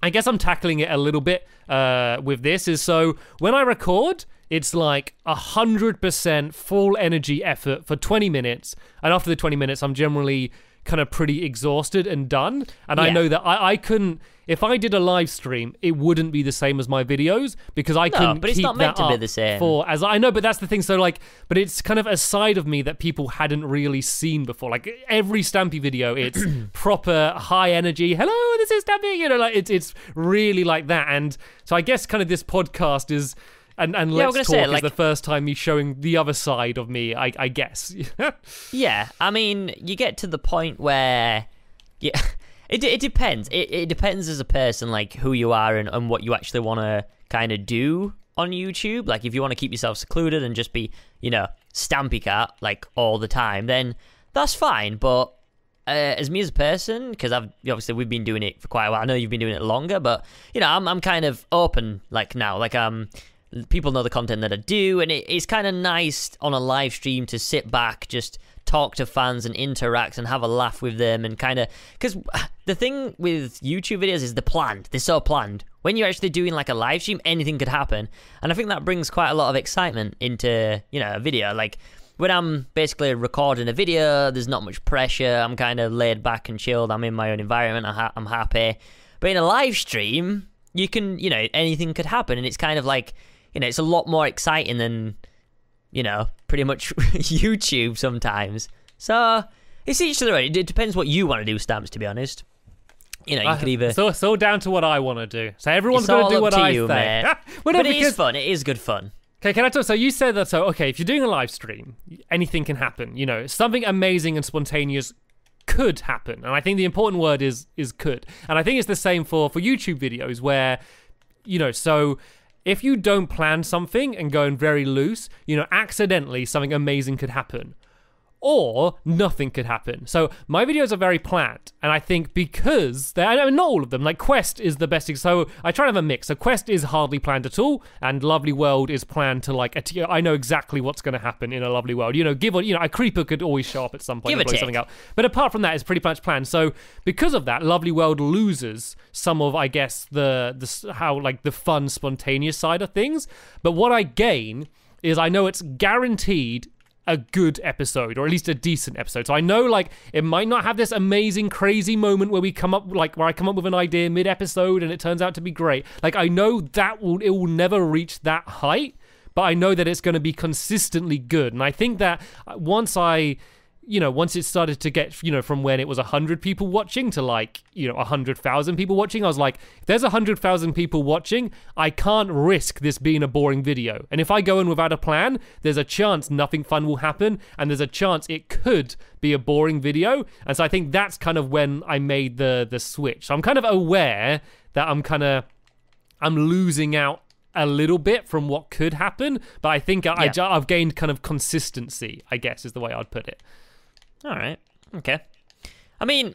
[SPEAKER 2] I guess I'm tackling it a little bit uh, with this is so when I record, it's like a hundred percent full energy effort for 20 minutes, and after the 20 minutes, I'm generally kind of pretty exhausted and done. And I know that I, I couldn't. If I did a live stream, it wouldn't be the same as my videos because I
[SPEAKER 1] No,
[SPEAKER 2] couldn't
[SPEAKER 1] but it's
[SPEAKER 2] keep
[SPEAKER 1] not meant
[SPEAKER 2] that
[SPEAKER 1] to be the same.
[SPEAKER 2] for as I know. But that's the thing. So like, but it's kind of a side of me that people hadn't really seen before. Like every Stampy video, it's proper high energy. Hello, this is Stampy. You know, like it's it's really like that. And so I guess kind of this podcast is. And, and
[SPEAKER 1] Yeah,
[SPEAKER 2] let's talk
[SPEAKER 1] say,
[SPEAKER 2] is
[SPEAKER 1] like-
[SPEAKER 2] the first time me showing the other side of me, I, I guess.
[SPEAKER 1] Yeah, I mean, you get to the point where, yeah, it it depends. It it depends as a person, like who you are and, and what you actually want to kind of do on YouTube. Like, if you want to keep yourself secluded and just be, you know, Stampy Cat like all the time, then that's fine. But uh, as me as a person, because I've obviously we've been doing it for quite a while. I know you've been doing it longer, but you know, I'm I'm kind of open like now. Like um, people know the content that I do, and it, it's kind of nice on a live stream to sit back, just talk to fans and interact and have a laugh with them, and kind of because the thing with YouTube videos is they're planned. They're so planned. When you're actually doing like a live stream, anything could happen, and I think that brings quite a lot of excitement into you know a video like when I'm basically recording a video, there's not much pressure. I'm kind of laid back and chilled. I'm in my own environment. I'm, I'm happy. But in a live stream, you can, you know, anything could happen. And it's kind of like, you know, it's a lot more exciting than, you know, pretty much YouTube sometimes. So it's each to their own. It depends what you want to do, Stamps, to be honest. You know, you could either.
[SPEAKER 2] so, so down to what I want to do. So everyone's going to do what I
[SPEAKER 1] you,
[SPEAKER 2] say. well, no,
[SPEAKER 1] but it
[SPEAKER 2] because
[SPEAKER 1] is fun. It is good fun.
[SPEAKER 2] Okay, can I talk? So you said that. So okay, if you're doing a live stream, anything can happen. You know, something amazing and spontaneous could happen, and I think the important word is is could. And I think it's the same for for YouTube videos where, you know, so if you don't plan something and go in very loose, you know, accidentally something amazing could happen or nothing could happen. So my videos are very planned, and I think because they I know not all of them. Like Quest is the best. So I try to have a mix. So Quest is hardly planned at all, and Lovely World is planned to like. A I know exactly what's going to happen in a Lovely World. You know, give or you know, a creeper could always show up at some point
[SPEAKER 1] Give
[SPEAKER 2] and blow something out. But apart from that, it's pretty much planned. So because of that, Lovely World loses some of, I guess, the the how like the fun, spontaneous side of things. But what I gain is I know it's guaranteed a good episode or at least a decent episode. So I know like it might not have this amazing crazy moment where we come up like where I come up with an idea mid episode and it turns out to be great. Like I know that will it will never reach that height, but I know that it's going to be consistently good. And I think that once I you know, once it started to get, you know, from when it was 100 people watching to like, you know, 100,000 people watching, I was like, if there's 100,000 people watching, I can't risk this being a boring video. And if I go in without a plan, there's a chance nothing fun will happen, and there's a chance it could be a boring video. And so I think that's kind of when I made the the switch. So I'm kind of aware that I'm kind of I'm losing out a little bit from what could happen, but I think I, I
[SPEAKER 1] Yeah.
[SPEAKER 2] ju- I've gained kind of consistency, I guess is the way I'd put it.
[SPEAKER 1] All right. Okay. I mean,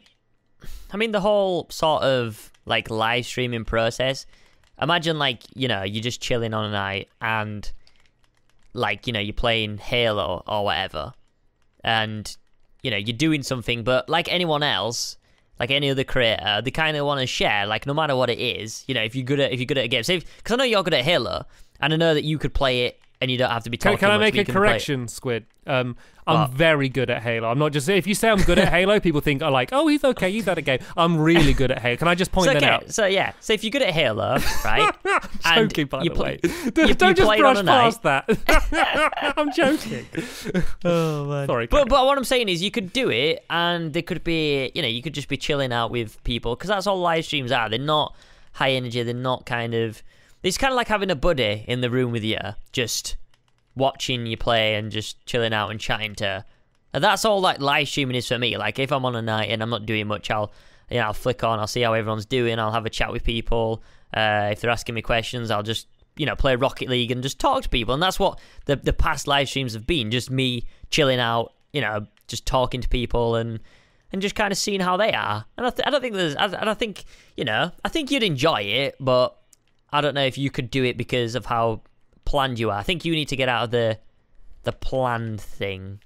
[SPEAKER 1] I mean the whole sort of like live streaming process. Imagine like you know you're just chilling on a night and like you know you're playing Halo or whatever, and you know you're doing something, but like anyone else. Like any other creator, they kind of want to share, like no matter what it is. You know, if you're good at if you're good at a game, because I know you're good at Halo, and I know that you could play it, and you don't have to be
[SPEAKER 2] Can,
[SPEAKER 1] talking.
[SPEAKER 2] can I make a
[SPEAKER 1] can it.
[SPEAKER 2] correction, Squid? Um, I'm
[SPEAKER 1] What?
[SPEAKER 2] very good at Halo. I'm not just if you say I'm good at Halo, people think are like, oh, he's okay, he's at a game. I'm really good at Halo. Can I just point
[SPEAKER 1] So,
[SPEAKER 2] that
[SPEAKER 1] okay,
[SPEAKER 2] out?
[SPEAKER 1] so yeah, so if you're good at Halo, right?
[SPEAKER 2] I'm joking, by the
[SPEAKER 1] pl-
[SPEAKER 2] way.
[SPEAKER 1] you
[SPEAKER 2] Don't just
[SPEAKER 1] played
[SPEAKER 2] brush past that. I'm joking.
[SPEAKER 1] Oh man.
[SPEAKER 2] Sorry,
[SPEAKER 1] But but what I'm saying is you could do it, and there could be you know you could just be chilling out with people because that's all live streams are. They're not high energy. They're not kind of. It's kind of like having a buddy in the room with you, just watching you play and just chilling out and chatting to. And that's all like live streaming is for me. Like if I'm on a night and I'm not doing much, I'll you know I'll flick on, I'll see how everyone's doing, I'll have a chat with people. Uh, if they're asking me questions, I'll just you know play Rocket League and just talk to people. And that's what the the past live streams have been, just me chilling out, you know, just talking to people and and just kind of seeing how they are. And I, th- I don't think there's, I, I think you know, I think you'd enjoy it, but I don't know if you could do it because of how planned you are. I think you need to get out of the the planned thing.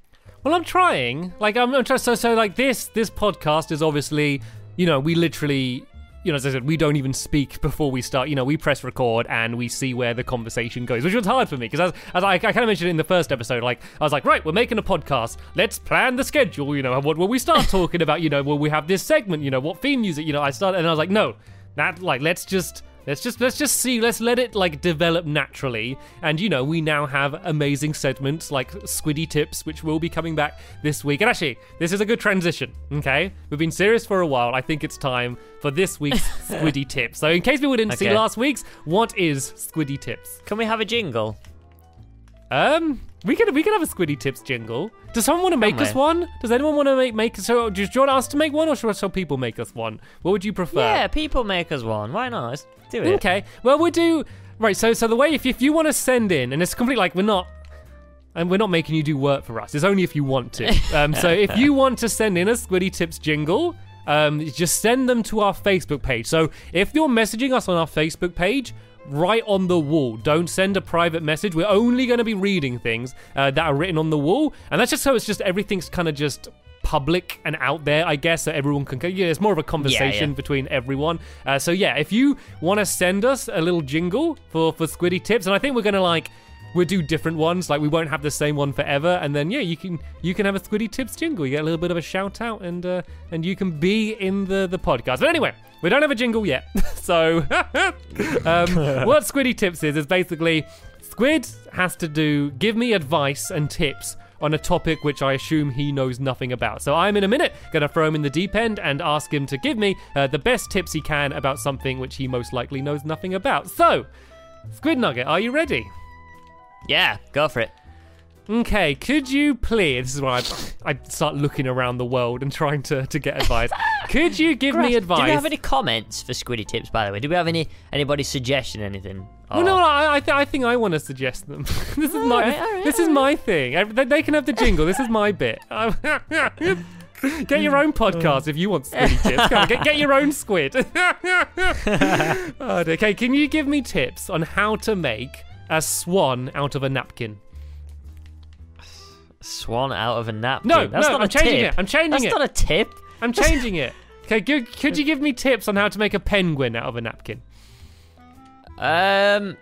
[SPEAKER 2] Well, I'm trying. Like I'm, I'm trying. So, so like this this podcast is obviously, you know, we literally, you know, as I said, we don't even speak before we start. You know, we press record and we see where the conversation goes, which was hard for me because as, as I, I kind of mentioned in the first episode, like I was like, right, we're making a podcast. Let's plan the schedule. You know, what will we start talking about? You know, will we have this segment? You know, what theme music? You know, I started and I was like, no, that like let's just Let's just let's just see. Let's let it like develop naturally. And you know, we now have amazing segments like Squiddy Tips, which will be coming back this week. And actually, this is a good transition. Okay, we've been serious for a while. I think it's time for this week's Squiddy Tips. So, in case people didn't see last week's, what is Squiddy Tips?
[SPEAKER 1] Can we have a jingle?
[SPEAKER 2] Um, we could we could have a Squiddy Tips jingle. Does someone want to make us one? Does anyone want to make make so? Do you want us to make one, or should some people make us one? What would you prefer?
[SPEAKER 1] Yeah, people make us one. Why not? Let's do it.
[SPEAKER 2] Okay. Well, we'll do right. So, so the way if if you want to send in, and it's completely like we're not. And we're not making you do work for us. It's only if you want to. Um, so if you want to send in a Squiddy Tips jingle, um, just send them to our Facebook page. So if you're messaging us on our Facebook page, right on the wall. Don't send a private message. We're only going to be reading things uh, that are written on the wall, and that's just so it's just everything's kind of just public and out there, I guess, so everyone can. Yeah, it's more of a conversation
[SPEAKER 1] yeah.
[SPEAKER 2] between everyone. Uh, so yeah, if you want to send us a little jingle for for Squiddy Tips, and I think we're gonna like. We'll do different ones, like we won't have the same one forever, and then yeah, you can you can have a Squiddy Tips jingle. You get a little bit of a shout out, and uh, and you can be in the the podcast. But anyway, we don't have a jingle yet, so um, what Squiddy Tips is is basically Squid has to do give me advice and tips on a topic which I assume he knows nothing about. So I'm in a minute gonna throw him in the deep end and ask him to give me uh, the best tips he can about something which he most likely knows nothing about. So, Squid Nugget, are you ready?
[SPEAKER 1] Yeah, go for it.
[SPEAKER 2] Okay, could you please? This is where I, I start looking around the world and trying to, to get advice. could you give me advice?
[SPEAKER 1] Do we have any comments for Squiddy Tips, by the way? Do we have any anybody suggestion anything?
[SPEAKER 2] Well, no, no, I, I, th- I think I want to suggest them. this is my,
[SPEAKER 1] Alright, alright,
[SPEAKER 2] this is my thing. They, they can have the jingle. This is my bit. get your own podcast if you want squiddy tips. Come on, get, get your own squid. Oh, okay, can you give me tips on how to make a swan out of a napkin?
[SPEAKER 1] Swan out of a napkin.
[SPEAKER 2] No,
[SPEAKER 1] that's
[SPEAKER 2] no,
[SPEAKER 1] not
[SPEAKER 2] I'm
[SPEAKER 1] a
[SPEAKER 2] changing
[SPEAKER 1] tip.
[SPEAKER 2] it. I'm changing
[SPEAKER 1] that's
[SPEAKER 2] it.
[SPEAKER 1] That's not a tip.
[SPEAKER 2] I'm changing it. Okay, could you give me tips on how to make a penguin out of a napkin?
[SPEAKER 1] Um,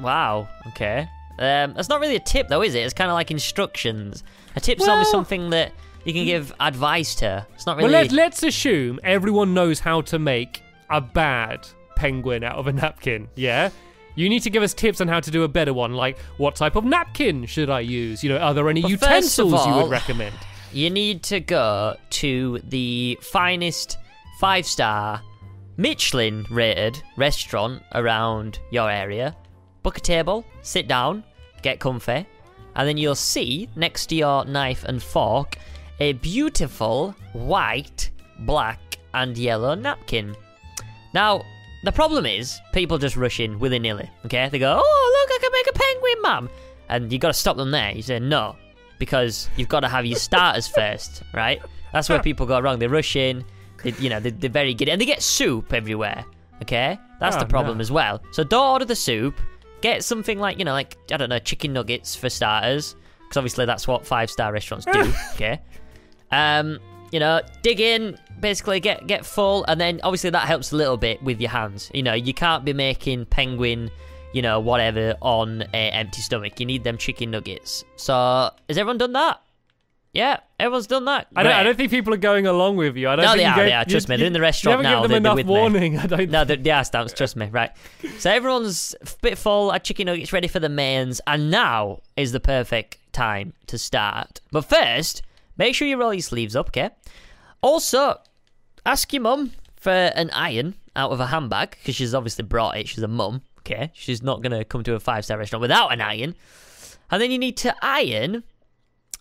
[SPEAKER 1] wow. Okay. Um, that's not really a tip, though, is it? It's kind of like instructions. A tip's
[SPEAKER 2] Well-
[SPEAKER 1] almost something that you can give advice to. It's not really.
[SPEAKER 2] Well, let's, let's assume everyone knows how to make a bad penguin out of a napkin, yeah? You need to give us tips on how to do a better one, like what type of napkin should I use? You know, are there any
[SPEAKER 1] of
[SPEAKER 2] utensils you would recommend?
[SPEAKER 1] you need to go to the finest five star Michelin rated restaurant around your area. Book a table, sit down, get comfy, and then you'll see next to your knife and fork a beautiful white, black, and yellow napkin. Now, the problem is people just rush in willy nilly. Okay, they go, "Oh, look, I can make a penguin, mum," and you got to stop them there. You say no, because you've got to have your starters first, right? That's where people go wrong. They rush in, they, you know, they, they're very giddy, and they get soup everywhere. Okay, that's
[SPEAKER 2] Oh,
[SPEAKER 1] the problem
[SPEAKER 2] no.
[SPEAKER 1] as well. So don't order the soup. Get something like you know, like I don't know, chicken nuggets for starters, because obviously that's what five star restaurants do. okay. Um, you know, dig in, basically get get full, and then obviously that helps a little bit with your hands. You know, you can't be making penguin, you know, whatever on a empty stomach. You need them chicken nuggets. So, has everyone done that? Yeah, everyone's done that.
[SPEAKER 2] I don't, I don't think people are going along with you. I don't
[SPEAKER 1] No,
[SPEAKER 2] think
[SPEAKER 1] they are,
[SPEAKER 2] gave-
[SPEAKER 1] they are. Trust
[SPEAKER 2] you-
[SPEAKER 1] me, they're in the restaurant
[SPEAKER 2] you
[SPEAKER 1] now,
[SPEAKER 2] give them
[SPEAKER 1] they're- they're
[SPEAKER 2] enough
[SPEAKER 1] me.
[SPEAKER 2] warning. I don't.
[SPEAKER 1] No, they're, they are stamps, trust me. Right. So everyone's a bit full, our chicken nuggets ready for the mains, and now is the perfect time to start. But first, make sure you roll your sleeves up, okay? Also, ask your mum for an iron out of a handbag, because she's obviously brought it. She's a mum, okay? She's not going to come to a five star restaurant without an iron. And then you need to iron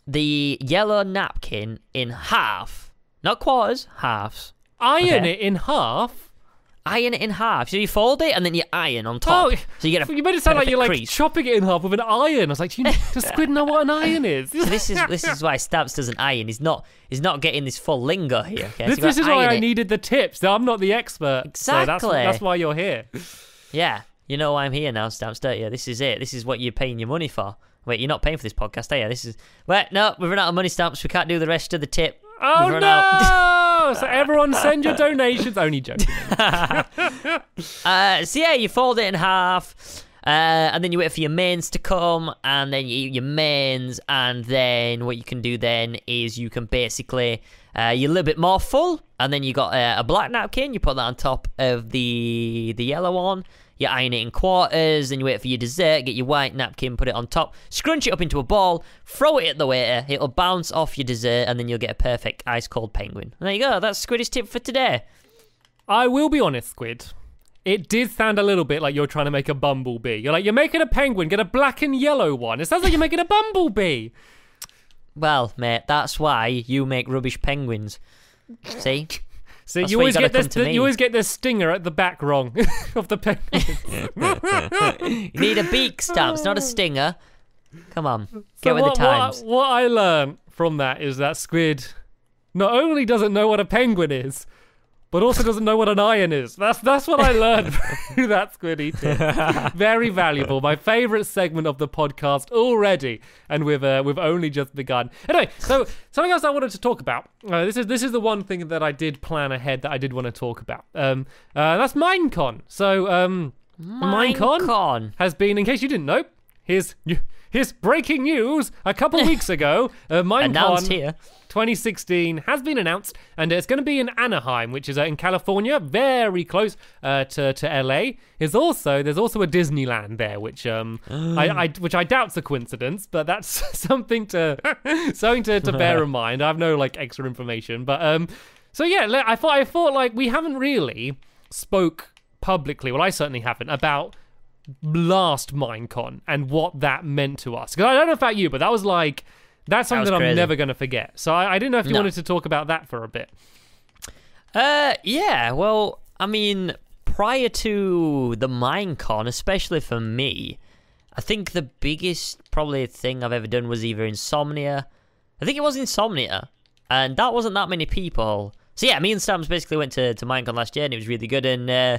[SPEAKER 1] the yellow napkin in half. Not quarters, halves.
[SPEAKER 2] Iron
[SPEAKER 1] Okay.
[SPEAKER 2] it in half.
[SPEAKER 1] Iron it in half. So you fold it and then you iron on top.
[SPEAKER 2] Oh,
[SPEAKER 1] so you get a
[SPEAKER 2] You made it sound like you're like
[SPEAKER 1] crease.
[SPEAKER 2] chopping it in half with an iron. I was like, do, you, does Squid know what an iron is?
[SPEAKER 1] So this is this is why Stamps doesn't iron. He's not he's not getting this full lingo here. Okay?
[SPEAKER 2] This,
[SPEAKER 1] So
[SPEAKER 2] this is why I
[SPEAKER 1] it.
[SPEAKER 2] needed the tips. I'm not the expert. So that's,
[SPEAKER 1] Exactly.
[SPEAKER 2] that's why you're here.
[SPEAKER 1] Yeah, you know why I'm here now, Stamps, don't you? This is it. This is what you're paying your money for. Wait, you're not paying for this podcast, are you? This is wait, no, we've run out of money, Stamps. We can't do the rest of the tip.
[SPEAKER 2] Oh
[SPEAKER 1] We've
[SPEAKER 2] so everyone send your donations. Only joking.
[SPEAKER 1] Uh, so yeah, you fold it in half, uh, and then you wait for your mains to come, and then you eat your mains, and then what you can do then is you can basically uh, you're a little bit more full, and then you got uh, a black napkin. You put that on top of the the yellow one. You iron it in quarters, then you wait for your dessert. Get your white napkin, put it on top, scrunch it up into a ball, throw it at the waiter. It'll bounce off your dessert, and then you'll get a perfect ice cold penguin. And there you go. That's Squiddy's tip for today.
[SPEAKER 2] I will be honest, Squid. It did sound a little bit like you're trying to make a bumblebee. You're like, you're making a penguin, get a black and yellow one. It sounds like you're making a bumblebee.
[SPEAKER 1] Well, mate, that's why you make rubbish penguins. See?
[SPEAKER 2] So
[SPEAKER 1] That's
[SPEAKER 2] you
[SPEAKER 1] why you
[SPEAKER 2] always get this. The, you always get the stinger at the back wrong of the penguin.
[SPEAKER 1] You need a beak stamps, not a stinger. Come on,
[SPEAKER 2] So
[SPEAKER 1] get with
[SPEAKER 2] what,
[SPEAKER 1] the times.
[SPEAKER 2] What, what I learned from that is that Squid not only doesn't know what a penguin is, but also doesn't know what an iron is. That's that's what I learned through that Squiddy tip. Very valuable. My favourite segment of the podcast already, and we've uh, we've only just begun. Anyway, so something else I wanted to talk about. Uh, this is this is the one thing that I did plan ahead that I did want to talk about. Um, uh, that's Minecon. So um, Minecon
[SPEAKER 1] Minecon.
[SPEAKER 2] has been, in case you didn't know, here's here's breaking news. A couple weeks ago, uh,
[SPEAKER 1] Announced here.
[SPEAKER 2] 2016 has been announced, and it's going to be in Anaheim, which is uh, in California, very close uh, to to LA. Is also there's also a Disneyland there, which um I, I which I doubt's a coincidence, but that's something to something to, to bear in mind. I have no like extra information, but um so yeah, I thought I thought like we haven't really spoke publicly. Well, I certainly haven't about last Minecon and what that meant to us. Because I don't know about you, but that was like that's something
[SPEAKER 1] was
[SPEAKER 2] that, I'm
[SPEAKER 1] crazy.
[SPEAKER 2] never going to forget. So I, I didn't know if you
[SPEAKER 1] No.
[SPEAKER 2] wanted to talk about that for a bit.
[SPEAKER 1] Uh, yeah. Well, I mean, prior to the Minecon, especially for me, I think the biggest probably thing I've ever done was either Insomnia. I think it was Insomnia, and that wasn't that many people. So yeah, me and Stamps basically went to to Minecon last year, and it was really good. And uh,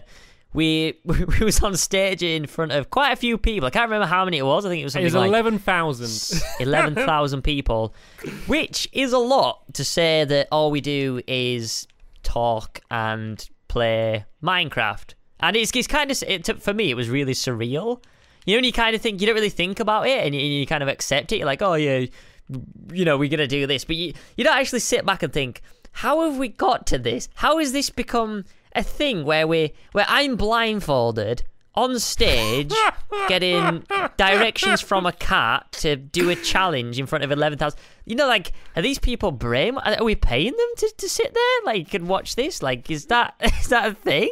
[SPEAKER 1] we we was on stage in front of quite a few people. I can't remember how many it was. I think it was
[SPEAKER 2] It
[SPEAKER 1] something
[SPEAKER 2] was
[SPEAKER 1] like
[SPEAKER 2] eleven thousand.
[SPEAKER 1] 11,000 people, which is a lot to say that all we do is talk and play Minecraft. And it's, it's kind of, it, for me, it was really surreal. You know, and you kind of think, you don't really think about it and you, you kind of accept it. You're like, oh, yeah, you know, we're going to do this. But you, you don't actually sit back and think, how have we got to this? How has this become a thing where we where I'm blindfolded on stage getting directions from a cat to do a challenge in front of 11,000 you know like are these people brain are we paying them to, to sit there like and watch this? Like is that is that a thing?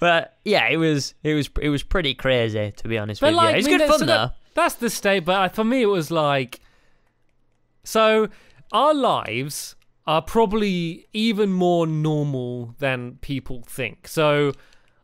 [SPEAKER 1] But yeah it was it was it was pretty crazy to be honest
[SPEAKER 2] But
[SPEAKER 1] with
[SPEAKER 2] like,
[SPEAKER 1] you it's
[SPEAKER 2] I mean,
[SPEAKER 1] good fun
[SPEAKER 2] so
[SPEAKER 1] though.
[SPEAKER 2] That- that's the state. But uh, for me, it was like, so our lives are probably even more normal than people think. So,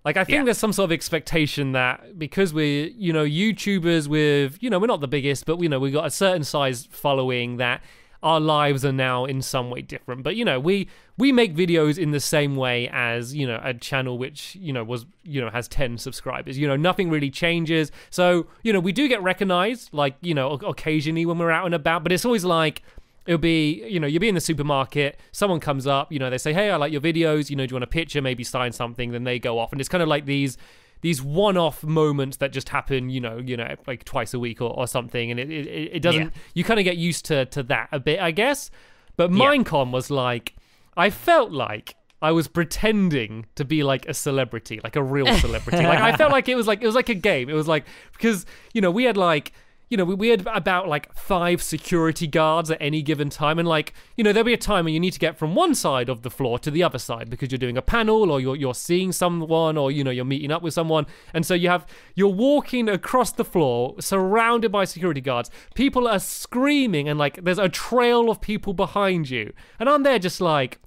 [SPEAKER 2] like, I think
[SPEAKER 1] Yeah.
[SPEAKER 2] there's some sort of expectation that because we're, you know, YouTubers with, you know, we're not the biggest, but you know, we've got a certain size following that our lives are now in some way different. But you know, we we make videos in the same way as you know a channel which you know was you know has ten subscribers. You know, nothing really changes. So you know, we do get recognized, like you know, occasionally when we're out and about. But it's always like it'll be you know you'll be in the supermarket someone comes up you know they say hey i like your videos you know do you want a picture maybe sign something then they go off and it's kind of like these these one-off moments that just happen you know you know like twice a week or, or something and it, it, it doesn't
[SPEAKER 1] Yeah.
[SPEAKER 2] you kind of get used to to that a bit i guess but
[SPEAKER 1] Yeah.
[SPEAKER 2] minecon was like i felt like I was pretending to be like a celebrity, like a real celebrity. like I felt like it was like it was like a game. It was like because you know we had like you know, we, we had about like five security guards at any given time. And like, you know, there'll be a time when you need to get from one side of the floor to the other side because you're doing a panel or you're, you're seeing someone or, you know, you're meeting up with someone. And so you have, you're walking across the floor surrounded by security guards. People are screaming and like there's a trail of people behind you. And I'm there just like,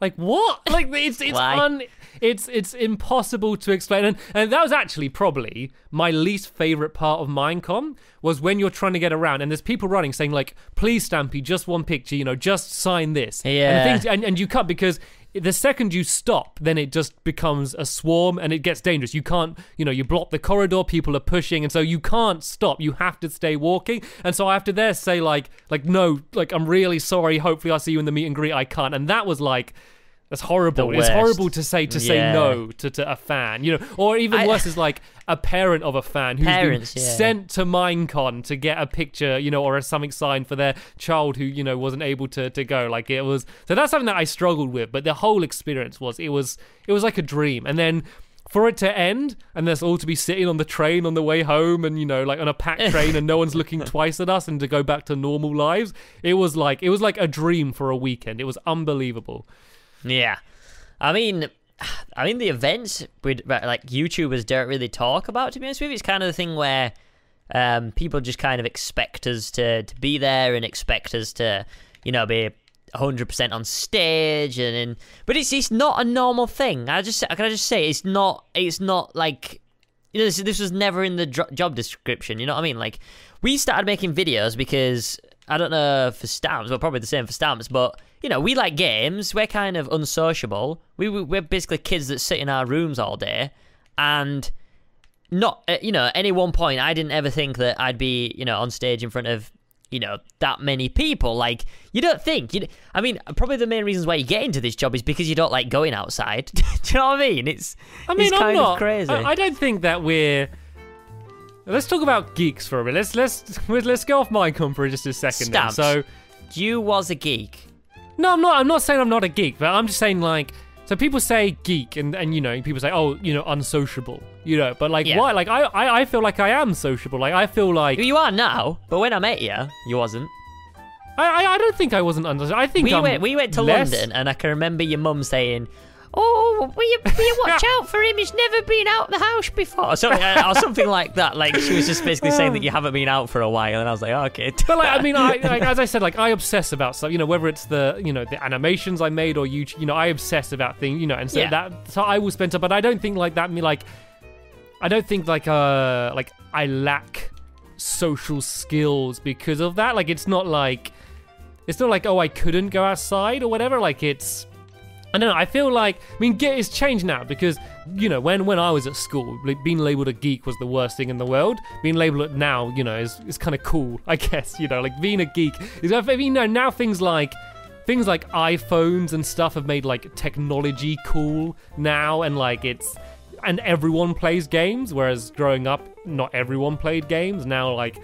[SPEAKER 2] Like what? Like it's it's
[SPEAKER 1] Why?
[SPEAKER 2] un it's it's impossible to explain. And and that was actually probably my least favorite part of Minecon was when you're trying to get around and there's people running saying like, please Stampy, just one picture, you know, just sign this.
[SPEAKER 1] Yeah.
[SPEAKER 2] the things, and, and you cut because the second you stop, then it just becomes a swarm and it gets dangerous. You can't, you know, you block the corridor, people are pushing, and so you can't stop. You have to stay walking. And so I have to there say like, like no, like I'm really sorry. Hopefully I'll see you in the meet and greet. I can't. And that was like. That's horrible. It's horrible to say to say no to, to a fan, you know, or even
[SPEAKER 1] I-
[SPEAKER 2] worse is like a parent of a fan who's
[SPEAKER 1] Parents,
[SPEAKER 2] been
[SPEAKER 1] yeah.
[SPEAKER 2] sent to Minecon to get a picture, you know, or a something signed for their child who, you know, wasn't able to, to go. Like it was so that's something that I struggled with, but the whole experience was it was it was like a dream. And then for it to end and us all to be sitting on the train on the way home and you know like on a packed train and no one's looking twice at us and to go back to normal lives it was like it was like a dream for a weekend it was unbelievable
[SPEAKER 1] Yeah, I mean, I mean the events with like YouTubers don't really talk about. To be honest with you, it's kind of the thing where um, people just kind of expect us to to be there and expect us to, you know, be. 100% on stage and, and but it's it's not a normal thing i just can i just say it's not it's not like you know this, this was never in the job description you know what i mean like we started making videos because i don't know for stamps well probably the same for stamps but you know we like games. We're kind of unsociable. We we- we're basically kids that sit in our rooms all day and not uh, you know at any one point i didn't ever think that i'd be you know on stage in front of you know that many people. Like you don't think you i mean probably the main reasons why you get into this job is because you don't like going outside. Do you know what i mean? It's
[SPEAKER 2] I mean,
[SPEAKER 1] it's
[SPEAKER 2] I'm not
[SPEAKER 1] of crazy.
[SPEAKER 2] I, I don't think that we're. Let's talk about geeks for a minute. Let's let's let's go off Minecon for just a second. Then. So
[SPEAKER 1] you was a geek
[SPEAKER 2] no, I'm not. I'm not saying I'm not a geek, but I'm just saying like. So people say geek, and, and you know, people say, oh, you know, unsociable, you know, but like,
[SPEAKER 1] Yeah.
[SPEAKER 2] why? Like, I, I, I feel like I am sociable. Like, I feel like
[SPEAKER 1] you are now but when i met you you wasn't
[SPEAKER 2] I, I, I don't think I wasn't unsociable. I think
[SPEAKER 1] we
[SPEAKER 2] I'm
[SPEAKER 1] went we went to
[SPEAKER 2] less-
[SPEAKER 1] london and i can remember your mum saying Oh, will you, will you watch out for him? He's never been out of the house before, or something, uh, or something like that. Like she was just basically saying that you haven't been out for a while, and I was like, oh, okay.
[SPEAKER 2] But like, I mean, I, like, as I said, like I obsess about stuff. You know, whether it's the you know the animations I made or you, you know, I obsess about things. You know, and so
[SPEAKER 1] Yeah.
[SPEAKER 2] that so I will spend time. But I don't think like that. Me like, I don't think like uh like I lack social skills because of that. Like it's not like it's not like oh I couldn't go outside or whatever. Like it's I don't know. I feel like I mean, get it's changed now because you know when when I was at school, being labeled a geek was the worst thing in the world. Being labeled it now, you know, is is kind of cool, I guess. You know, like being a geek is. I mean, you know, now things like things like iPhones and stuff have made like technology cool now, and like it's and everyone plays games. Whereas growing up, not everyone played games. Now, like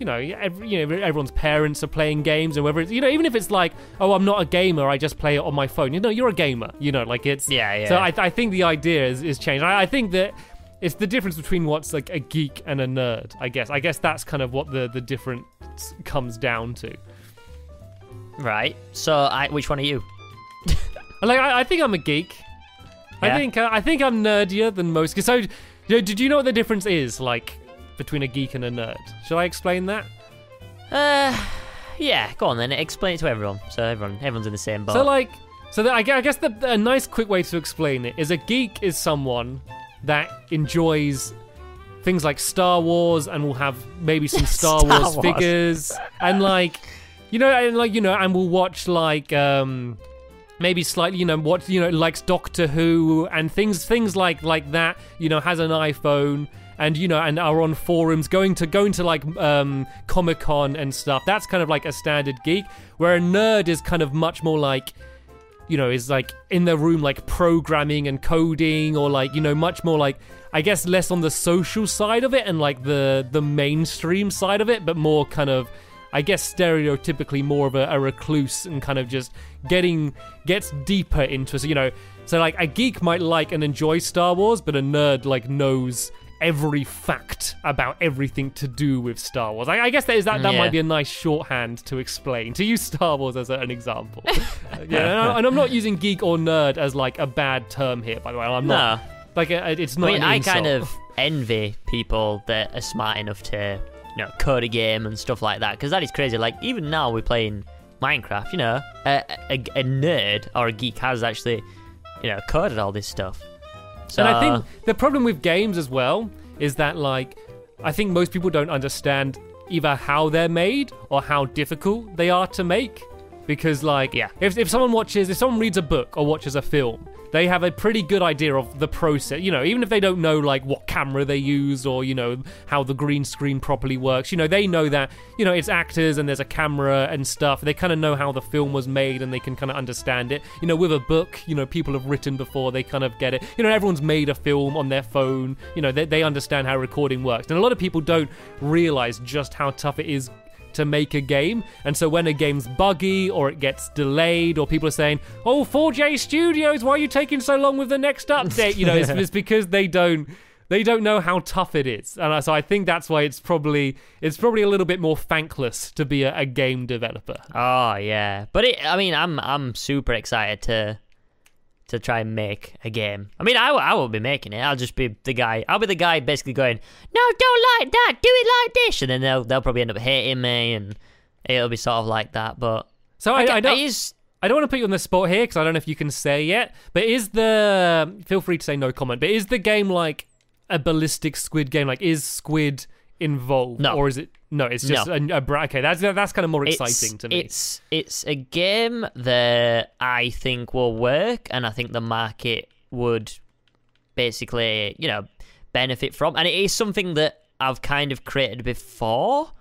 [SPEAKER 2] you know, every, you know, everyone's parents are playing games, and whether it's, you know, even if it's like, oh, I'm not a gamer, I just play it on my phone. You know, you're a gamer. You know, like it's
[SPEAKER 1] Yeah, yeah.
[SPEAKER 2] So I, I think the idea is, is changed. I, I think that it's the difference between what's like a geek and a nerd. I guess. I guess that's kind of what the the difference comes down to.
[SPEAKER 1] Right. So, I, which one are you?
[SPEAKER 2] Like, I, I think I'm a geek.
[SPEAKER 1] Yeah.
[SPEAKER 2] I think uh, I think I'm nerdier than most. 'cause So, you know, did you know what the difference is like between a geek and a nerd? Shall I explain that?
[SPEAKER 1] Uh, yeah. Go on then. Explain it to everyone, so everyone everyone's in the same boat.
[SPEAKER 2] So like, so that, I gue- I guess the, a nice quick way to explain it is a geek is someone that enjoys things like Star Wars and will have maybe some Star,
[SPEAKER 1] Star
[SPEAKER 2] Wars,
[SPEAKER 1] Wars.
[SPEAKER 2] figures and like, you know, and like you know, and will watch like um maybe slightly you know what you know likes Doctor Who and things things like like that. You know, has an iPhone. And you know, and are on forums, going to going to like um, Comic Con and stuff. That's kind of like a standard geek. Where a nerd is kind of much more like you know, is like in the room, like programming and coding, or like you know, much more like I guess less on the social side of it and like the the mainstream side of it, but more kind of I guess stereotypically more of a, a recluse and kind of just getting gets deeper into so you know, so like a geek might like and enjoy Star Wars, but a nerd like knows every fact about everything to do with Star Wars. I, I guess that is that that
[SPEAKER 1] Yeah.
[SPEAKER 2] might be a nice shorthand to explain to use Star Wars as a, an example. Uh, yeah, and, I, I'm not using geek or nerd as like a bad term here. By the way, I'm not.
[SPEAKER 1] no.
[SPEAKER 2] Like uh, it's not.
[SPEAKER 1] I mean,
[SPEAKER 2] an
[SPEAKER 1] I
[SPEAKER 2] insult.
[SPEAKER 1] kind of envy people that are smart enough to, you know, code a game and stuff like that. Because that is crazy. Like even now we're playing Minecraft. You know, a, a, a nerd or a geek has actually, you know, coded all this stuff.
[SPEAKER 2] And I think the problem with games as well is that like I think most people don't understand either how they're made or how difficult they are to make. Because like
[SPEAKER 1] Yeah.
[SPEAKER 2] if if someone watches if someone reads a book or watches a film, they have a pretty good idea of the process. You know, even if they don't know like what camera they use or you know how the green screen properly works, you know, they know that you know it's actors and there's a camera and stuff. They kind of know how the film was made and they can kind of understand it. You know, with a book, you know, people have written before, they kind of get it. You know, everyone's made a film on their phone. You know, they they understand how recording works, and a lot of people don't realize just how tough it is to make a game. And so when a game's buggy or it gets delayed or people are saying, "Oh, 4J Studios, why are you taking so long with the next update?" You know, it's, it's because they don't they don't know how tough it is. And so I think that's why it's probably it's probably a little bit more thankless to be a, a game developer.
[SPEAKER 1] Oh yeah, but it, I mean, I'm I'm super excited to to try and make a game. I mean, I, will- I will be making it. I'll just be the guy. I'll be the guy basically going, no, don't like that. Do it like this, and then they'll they'll probably end up hating me, and it'll be sort of like that. But
[SPEAKER 2] So I, I
[SPEAKER 1] it
[SPEAKER 2] don't
[SPEAKER 1] is
[SPEAKER 2] I don't want to put you on the spot here because I don't know if you can say yet. But is the feel free to say no comment. But is the game like a ballistic squid game? Like is squid involved?
[SPEAKER 1] No.
[SPEAKER 2] Or is it no? It's just
[SPEAKER 1] No.
[SPEAKER 2] a, a bra- okay. That's that's kind of more
[SPEAKER 1] it's-
[SPEAKER 2] exciting to me.
[SPEAKER 1] It's it's a game that I think will work, and I think the market would basically, you know, benefit from. And it is something that I've kind of created before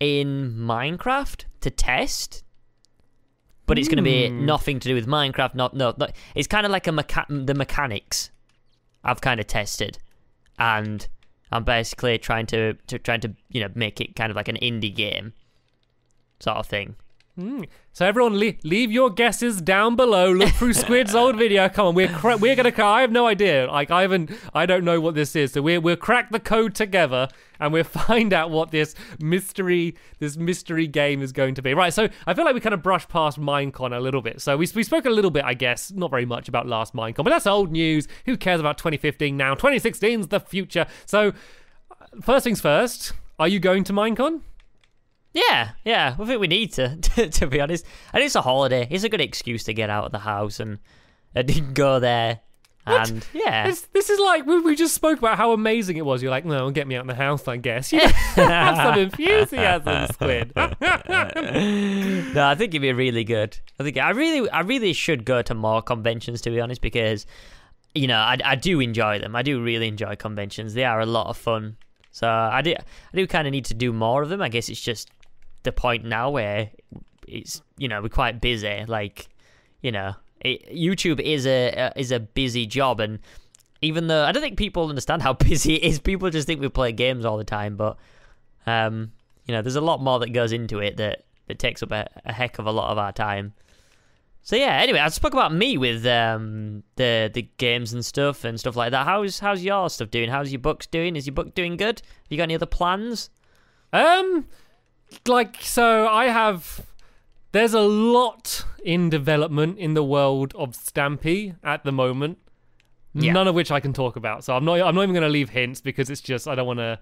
[SPEAKER 1] in Minecraft to test. But it's going to be
[SPEAKER 2] Hmm.
[SPEAKER 1] nothing to do with Minecraft. Not no. no it's kind of like a mecha- the mechanics I've kind of tested, and I'm basically trying to, to trying to you know make it kind of like an indie game sort of thing.
[SPEAKER 2] Mm. So everyone, le- leave your guesses down below. Look through Squid's old video. Come on, we're cra- we're gonna. I have no idea. Like I haven't. I don't know what this is. So we're we'll crack the code together and we'll find out what this mystery this mystery game is going to be. Right. So I feel like we kind of brushed past Minecon a little bit. So we we spoke a little bit, I guess, not very much about last Minecon, but that's old news. Who cares about 2015 now? 2016's the future. So first things first. Are you going to Minecon?
[SPEAKER 1] Yeah, yeah. I think we need to, to, to be honest. And it's a holiday. It's a good excuse to get out of the house and, and go there.
[SPEAKER 2] What?
[SPEAKER 1] And yeah,
[SPEAKER 2] This, this is like we, we just spoke about how amazing it was. You're like, no, get me out of the house, I guess. You have some enthusiasm, Squid.
[SPEAKER 1] no, I think it'd be really good. I think I really, I really should go to more conventions to be honest, because you know I, I do enjoy them. I do really enjoy conventions. They are a lot of fun. So I do, I do kind of need to do more of them. I guess it's just the point now where it's you know we're quite busy. Like you know, it, YouTube is a is a busy job, and even though I don't think people understand how busy it is, people just think we play games all the time. But um, you know, there's a lot more that goes into it that that takes up a, a heck of a lot of our time. So yeah. Anyway, I spoke about me with um, the the games and stuff and stuff like that. How's how's your stuff doing? How's your books doing? Is your book doing good? Have you got any other plans?
[SPEAKER 2] um, like so, I have. There's a lot in development in the world of Stampy at the moment.
[SPEAKER 1] Yeah.
[SPEAKER 2] None of which I can talk about. So I'm not. I'm not even going to leave hints because it's just I don't want to.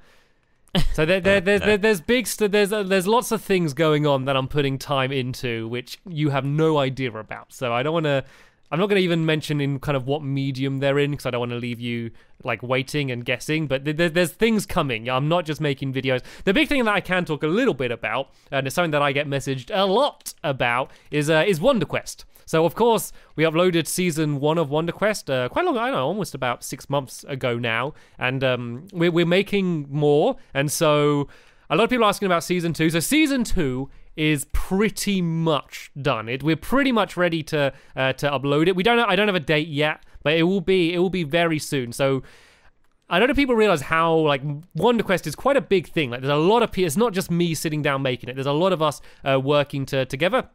[SPEAKER 2] So there, there, there, there, there's big, st- there's uh, there's lots of things going on that I'm putting time into, which you have no idea about. So I don't want to. I'm not going to even mention in kind of what medium they're in because I don't want to leave you like waiting and guessing. But th- th- there's things coming. I'm not just making videos. The big thing that I can talk a little bit about, and it's something that I get messaged a lot about, is uh, is Wonder Quest. So of course we uploaded season one of Wonder Quest uh, quite long. I don't know, almost about six months ago now, and um, we're we're making more. And so a lot of people asking about season two. So season two is pretty much done. It we're pretty much ready to uh, to upload it. We don't. I don't have a date yet, but it will be it will be very soon. So. I don't know if people realize how like Wonder Quest is quite a big thing. Like, there's a lot of people. It's not just me sitting down making it. There's a lot of us uh, working to together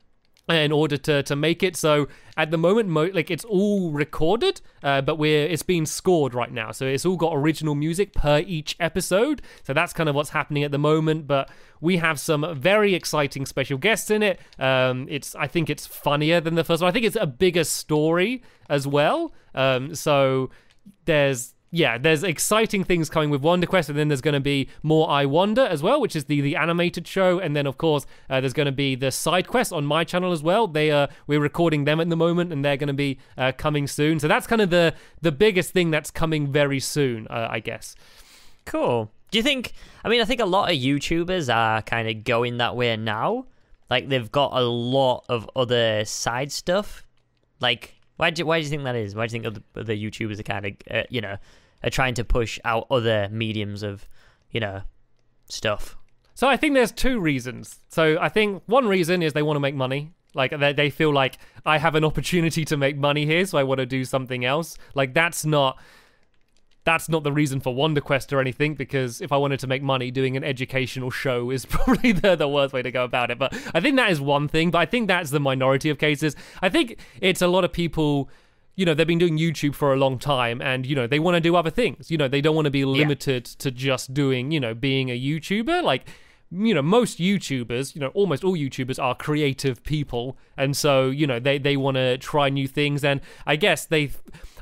[SPEAKER 2] in order to to make it. So at the moment, mo- like it's all recorded, uh, but we're it's being scored right now. So it's all got original music per each episode. So that's kind of what's happening at the moment. But we have some very exciting special guests in it. Um, it's I think it's funnier than the first one. I think it's a bigger story as well. Um, so there's yeah, there's exciting things coming with Wonder Quest, and then there's going to be more I Wonder as well, which is the the animated show, and then of course uh, there's going to be the side quests on my channel as well. They are we're recording them at the moment, and they're going to be uh, coming soon. So that's kind of the the biggest thing that's coming very soon, uh, I guess.
[SPEAKER 1] Cool. Do you think? I mean, I think a lot of YouTubers are kind of going that way now. Like they've got a lot of other side stuff. Like, why do why do you think that is? Why do you think other, other YouTubers are kind of uh, you know are trying to push out other mediums of you know stuff?
[SPEAKER 2] So I think there's two reasons. So I think one reason is they want to make money. Like they, they feel like I have an opportunity to make money here, so I want to do something else. Like that's not that's not the reason for Wonder Quest or anything, because if I wanted to make money, doing an educational show is probably the, the worst way to go about it. But I think that is one thing, but I think that's the minority of cases. I think it's a lot of people you know they've been doing YouTube for a long time and you know they want to do other things you know they don't want to be limited yeah. to just doing you know being a YouTuber like you know most YouTubers you know almost all YouTubers are creative people and so you know they they want to try new things and I guess they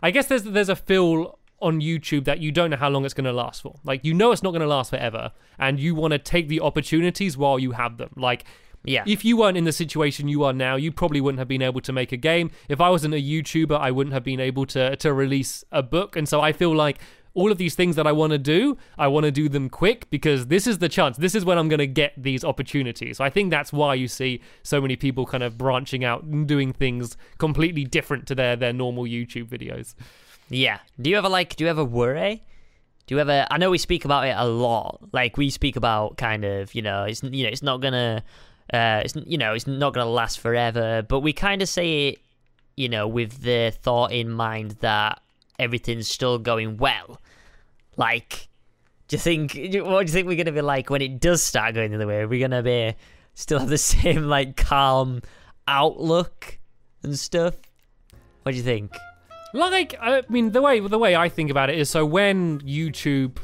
[SPEAKER 2] I guess there's there's a feel on YouTube that you don't know how long it's going to last for. Like you know it's not going to last forever and you want to take the opportunities while you have them. Like
[SPEAKER 1] yeah.
[SPEAKER 2] If you weren't in the situation you are now, you probably wouldn't have been able to make a game. If I wasn't a YouTuber, I wouldn't have been able to to release a book. And so I feel like all of these things that I want to do, I want to do them quick because this is the chance. This is when I'm going to get these opportunities. So I think that's why you see so many people kind of branching out and doing things completely different to their their normal YouTube videos.
[SPEAKER 1] Yeah. Do you ever like? Do you ever worry? Do you ever? I know we speak about it a lot. Like we speak about kind of, you know, it's you know, it's not gonna, uh, it's you know, it's not gonna last forever. But we kind of say it, you know, with the thought in mind that everything's still going well. Like, do you think? What do you think we're gonna be like when it does start going the other way? Are we gonna be still have the same like calm outlook and stuff? What do you think?
[SPEAKER 2] Like, I mean, the way the way I think about it is so when YouTube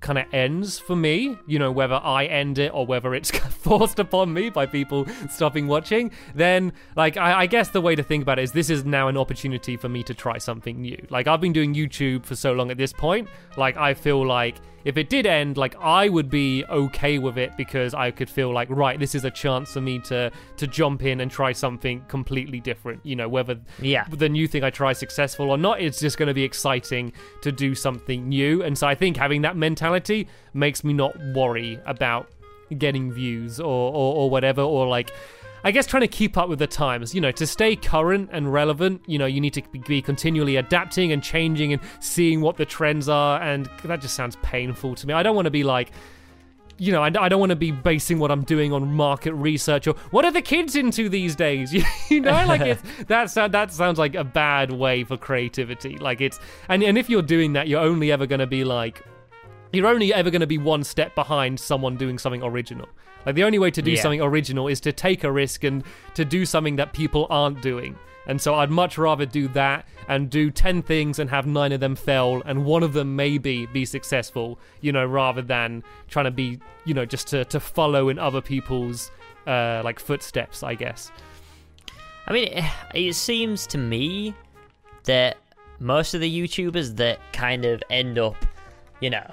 [SPEAKER 2] kind of ends for me, you know, whether I end it or whether it's forced upon me by people stopping watching, then, like, I, I, guess the way to think about it is this is now an opportunity for me to try something new. Like, I've been doing YouTube for so long at this point, like, I feel like if it did end, like I would be okay with it because I could feel like, right, this is a chance for me to to jump in and try something completely different. You know, whether
[SPEAKER 1] yeah.
[SPEAKER 2] the new thing I try is successful or not, it's just going to be exciting to do something new. And so I think having that mentality makes me not worry about getting views or or, or whatever, or like I guess trying to keep up with the times, you know, to stay current and relevant, you know, you need to be continually adapting and changing and seeing what the trends are. And that just sounds painful to me. I don't want to be like, you know, I, I don't want to be basing what I'm doing on market research or what are the kids into these days. you know, like it's that's that sounds like a bad way for creativity. Like it's and and if you're doing that, you're only ever going to be like, you're only ever going to be one step behind someone doing something original. Like the only way to do yeah. something original is to take a risk and to do something that people aren't doing. And so I'd much rather do that and do 10 things and have nine of them fail and one of them maybe be successful, you know, rather than trying to be, you know, just to, to follow in other people's uh, like footsteps, I guess.
[SPEAKER 1] I mean, it, it seems to me that most of the YouTubers that kind of end up, you know,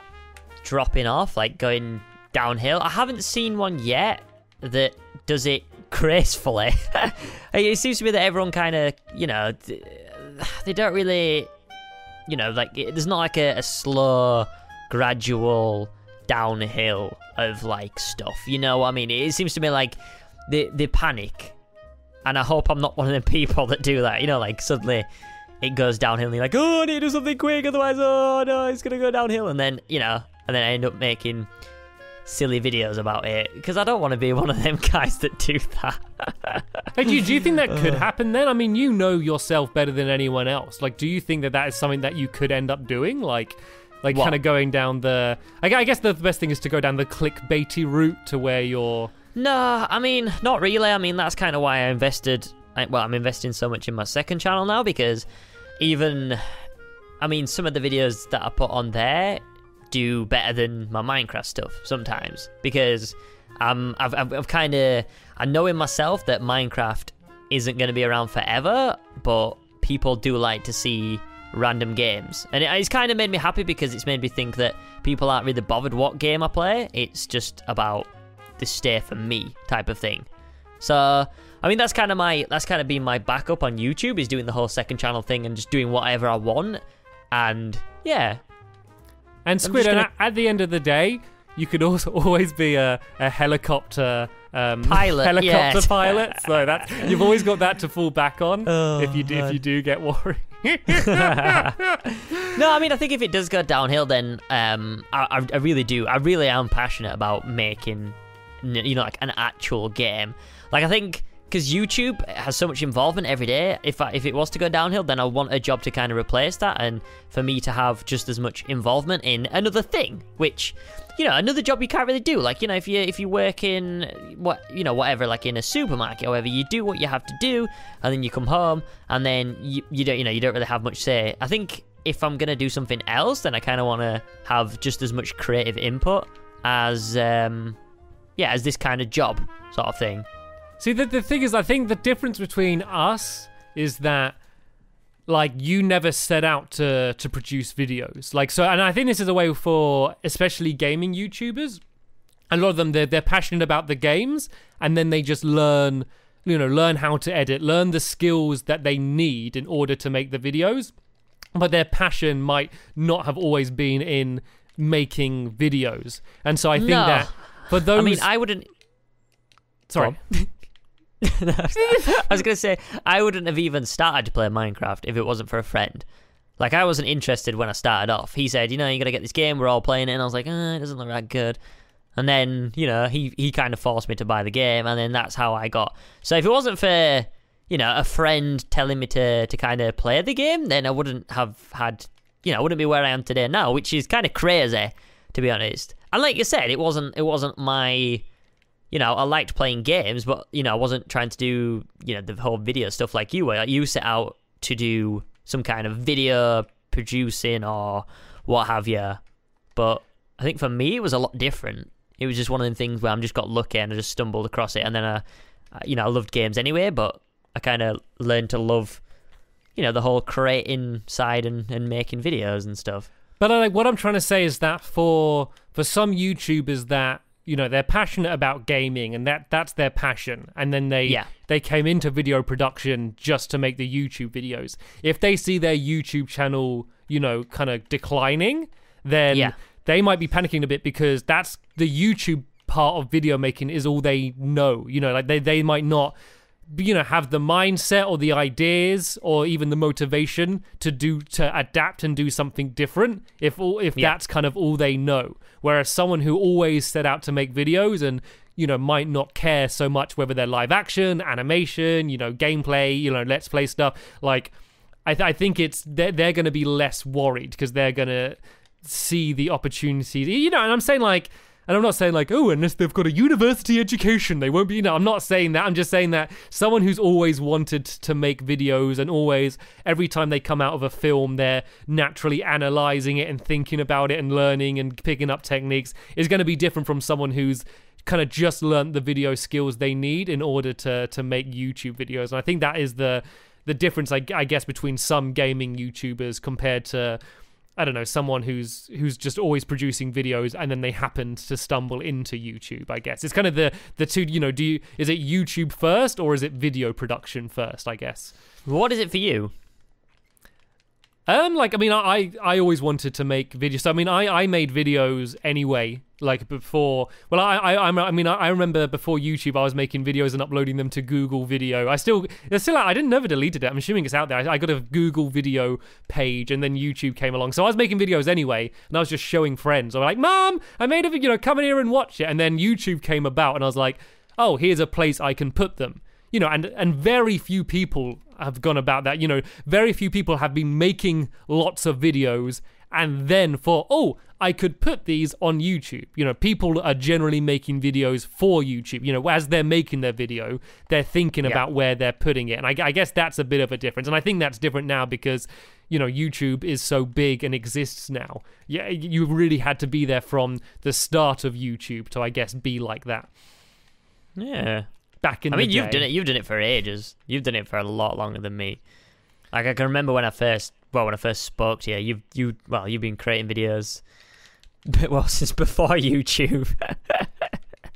[SPEAKER 1] dropping off, like going downhill. I haven't seen one yet that does it gracefully. it seems to be that everyone kind of, you know, they don't really, you know, like there's not like a, a slow, gradual downhill of like stuff. You know what I mean? It seems to me like they they panic, and I hope I'm not one of the people that do that. You know, like suddenly it goes downhill and you're like, oh, I need to do something quick, otherwise, oh no, it's gonna go downhill, and then you know, and then I end up making silly videos about it because I don't want to be one of them guys that do that.
[SPEAKER 2] hey, do you, do you think that could happen then? I mean, you know yourself better than anyone else. Like, do you think that that is something that you could end up doing? Like, like kind of going down the. I, I guess the best thing is to go down the clickbaity route to where you're.
[SPEAKER 1] No, I mean, not really. I mean, that's kind of why I invested. Well, I'm investing so much in my second channel now because even. I mean, some of the videos that I put on there, do better than my Minecraft stuff sometimes because I've, I've, I've kind of I know in myself that Minecraft isn't going to be around forever, but people do like to see random games, and it, it's kind of made me happy because it's made me think that people aren't really bothered what game I play. It's just about the stay for me type of thing. So I mean that's kind of my that's kind of been my backup on YouTube is doing the whole second channel thing and just doing whatever I want. And yeah,
[SPEAKER 2] And Squid,
[SPEAKER 1] gonna-
[SPEAKER 2] at- at the end of the day, you could also always be a, a helicopter um,
[SPEAKER 1] Pilot,
[SPEAKER 2] helicopter
[SPEAKER 1] yes.
[SPEAKER 2] pilot. So that you've always got that to fall back on
[SPEAKER 1] Oh,
[SPEAKER 2] if you do, if you do get worried.
[SPEAKER 1] no, I mean, I think if it does go downhill, then um, I, I, I really do. I really am passionate about making, you know, like an actual game. Like, I think because YouTube has so much involvement every day. If I, if it was to go downhill, then I want a job to kind of replace that, and for me to have just as much involvement in another thing, which. You know, another job you can't really do. Like, you know, if you if you work in what you know, whatever, like in a supermarket, or whatever, you do what you have to do, and then you come home, and then you, you don't, you know, you don't really have much say. I think if I'm gonna do something else, then I kind of want to have just as much creative input as, um, yeah, as this kind of job sort of thing.
[SPEAKER 2] See, the, the thing is, I think the difference between us is that, like, you never set out to to produce videos. Like, so, and I think this is a way for especially gaming YouTubers. A lot of them, they're they're passionate about the games, and then they just learn, you know, learn how to edit, learn the skills that they need in order to make the videos. But their passion might not have always been in making videos, and so I think
[SPEAKER 1] No.
[SPEAKER 2] that for those,
[SPEAKER 1] I mean, I wouldn't.
[SPEAKER 2] sorry.
[SPEAKER 1] I was gonna say I wouldn't have even started to play Minecraft if it wasn't for a friend. Like I wasn't interested when I started off. He said, you know, you're gonna get this game. We're all playing it, and I was like, uh, it doesn't look that good. And then, you know, he he kind of forced me to buy the game, and then that's how I got. So if it wasn't for, you know, a friend telling me to to kind of play the game, then I wouldn't have had, you know, I wouldn't be where I am today now, which is kind of crazy, to be honest. And like you said, it wasn't it wasn't my you know, I liked playing games, but you know, I wasn't trying to do you know the whole video stuff like you were. Like, you set out to do some kind of video producing or what have you. But I think for me, it was a lot different. It was just one of the things where I'm just got lucky and I just stumbled across it, and then I, you know, I loved games anyway. But I kind of learned to love, you know, the whole creating side and, and making videos and stuff.
[SPEAKER 2] But like what I'm trying to say is that for for some YouTubers that you know they're passionate about gaming and that that's their passion, and then they
[SPEAKER 1] Yeah.
[SPEAKER 2] they came into video production just to make the YouTube videos. If they see their YouTube channel, you know, kind of declining, then
[SPEAKER 1] Yeah.
[SPEAKER 2] they might be panicking a bit because that's the YouTube part of video making is all they know. You know, like they they might not you know have the mindset or the ideas or even the motivation to do to adapt and do something different if all if
[SPEAKER 1] Yeah.
[SPEAKER 2] that's kind of all they know whereas someone who always set out to make videos and you know might not care so much whether they're live action animation you know gameplay you know let's play stuff like i, th- I think it's they're, they're going to be less worried because they're going to see the opportunities you know and i'm saying like and I'm not saying like, oh, unless they've got a university education, they won't be. You know, I'm not saying that. I'm just saying that someone who's always wanted to make videos and always, every time they come out of a film, they're naturally analyzing it and thinking about it and learning and picking up techniques is going to be different from someone who's kind of just learnt the video skills they need in order to to make YouTube videos. And I think that is the the difference, I, I guess, between some gaming YouTubers compared to I don't know, someone who's who's just always producing videos and then they happened to stumble into YouTube, I guess. It's kind of the the two, you know, do you is it YouTube first or is it video production first, I guess?
[SPEAKER 1] What is it for you?
[SPEAKER 2] Um, like I mean, I I always wanted to make videos. So I mean, I I made videos anyway. Like before, well, I I I'm- mean, I I remember before YouTube, I was making videos and uploading them to Google Video. I still, it's still, I didn't never deleted it. I'm assuming it's out there. I, I got a Google Video page, and then YouTube came along. So I was making videos anyway, and I was just showing friends. I'm like, "Mom, I made a video. You know, come in here and watch it." And then YouTube came about, and I was like, "Oh, here's a place I can put them." you know and and very few people have gone about that. You know very few people have been making lots of videos and then for oh i could put these on youtube. You know people are generally making videos for youtube. You know as they're making their video they're thinking
[SPEAKER 1] Yeah.
[SPEAKER 2] about where they're putting it. And I, I guess that's a bit of a difference. And i think that's different now because you know youtube is so big and exists now. Yeah you really had to be there from the start of youtube to i guess be like that.
[SPEAKER 1] Yeah.
[SPEAKER 2] Back in
[SPEAKER 1] I
[SPEAKER 2] the
[SPEAKER 1] mean, you've done it. You've done it for ages. You've done it for a lot longer than me. Like I can remember when I first, well, when I first spoke to you, you, you, well, you've been creating videos, well, since before YouTube.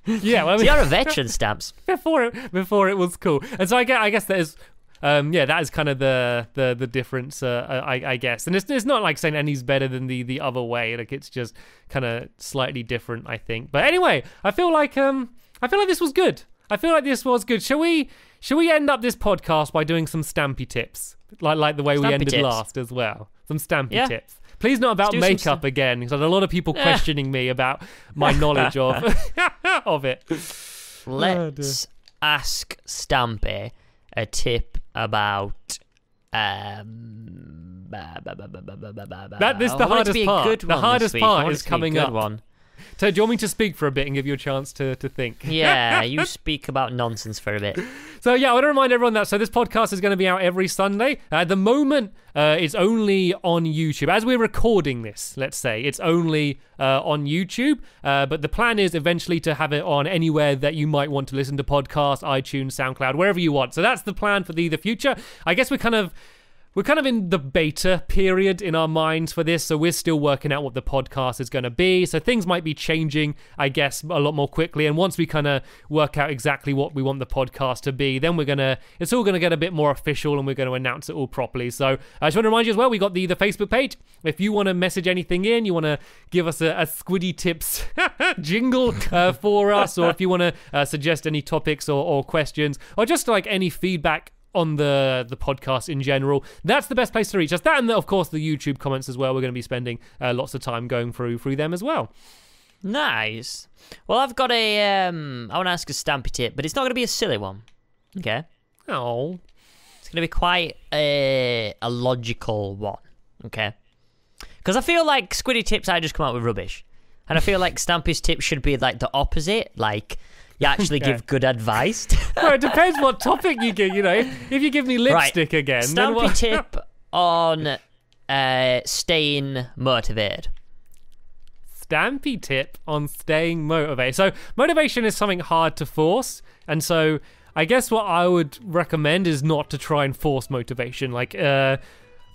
[SPEAKER 2] Yeah, well, I
[SPEAKER 1] so
[SPEAKER 2] mean,
[SPEAKER 1] you're a veteran, Stamps.
[SPEAKER 2] before it before it was cool, and so I guess I guess that is. Um, yeah, that is kind of the the the difference, uh, I, I guess, and it's it's not like saying any's better than the the other way. Like it's just kind of slightly different, I think. But anyway, I feel like um I feel like this was good. I feel like this was good. Shall we? Shall we end up this podcast by doing some stampy tips, like like the way
[SPEAKER 1] stampy we
[SPEAKER 2] ended
[SPEAKER 1] tips.
[SPEAKER 2] last as well? Some stampy
[SPEAKER 1] yeah.
[SPEAKER 2] tips. Please not about makeup again, because a lot of people questioning me about my knowledge of of it.
[SPEAKER 1] Let's oh ask Stampy a tip about. Um, bah, bah, bah,
[SPEAKER 2] that this the hardest part. The hardest part is coming up.
[SPEAKER 1] One.
[SPEAKER 2] So, do you want me to speak for a bit and give you a chance to, to think?
[SPEAKER 1] Yeah, you speak about nonsense for a bit.
[SPEAKER 2] So, yeah, I want to remind everyone that so this podcast is going to be out every Sunday. At the moment, uh, it's only on YouTube. As we're recording this, let's say, it's only uh, on YouTube. Uh, but the plan is eventually to have it on anywhere that you might want to listen to podcasts, iTunes, SoundCloud, wherever you want. So that's the plan for the, the future. I guess we're kind of we're kind of in the beta period in our minds for this, so we're still working out what the podcast is going to be. So things might be changing, I guess, a lot more quickly. And once we kind of work out exactly what we want the podcast to be, then we're gonna it's all gonna get a bit more official, and we're going to announce it all properly. So I just want to remind you as well, we got the the Facebook page. If you want to message anything in, you want to give us a, a Squiddy Tips jingle uh, for us, or if you want to uh, suggest any topics or, or questions, or just like any feedback on the the podcast in general. That's the best place to reach us. That and of course the YouTube comments as well. We're going to be spending uh, lots of time going through through them as well.
[SPEAKER 1] Nice. Well, I've got a. Um, I want to ask a Stampy tip, but it's not going to be a silly one. Okay.
[SPEAKER 2] Oh,
[SPEAKER 1] It's going to be quite a, a logical one. Okay. Because I feel like Squiddy tips, I just come out with rubbish. And I feel like Stampy's tips should be like the opposite. Like, you actually give good advice.
[SPEAKER 2] well, it depends what topic you give. You know, if, if you give me lipstick again, then
[SPEAKER 1] Stampy
[SPEAKER 2] what?
[SPEAKER 1] tip on uh, staying motivated.
[SPEAKER 2] Stampy tip on staying motivated. So motivation is something hard to force, and so I guess what I would recommend is not to try and force motivation. Like, uh,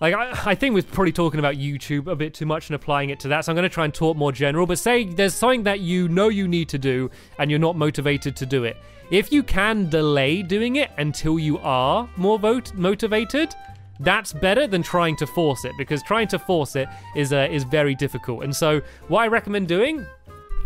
[SPEAKER 2] like I, I think we're probably talking about YouTube a bit too much and applying it to that. So I'm going to try and talk more general. But say there's something that you know you need to do, and you're not motivated to do it. If you can delay doing it until you are more vote motivated, that's better than trying to force it because trying to force it is uh, is very difficult. And so what I recommend doing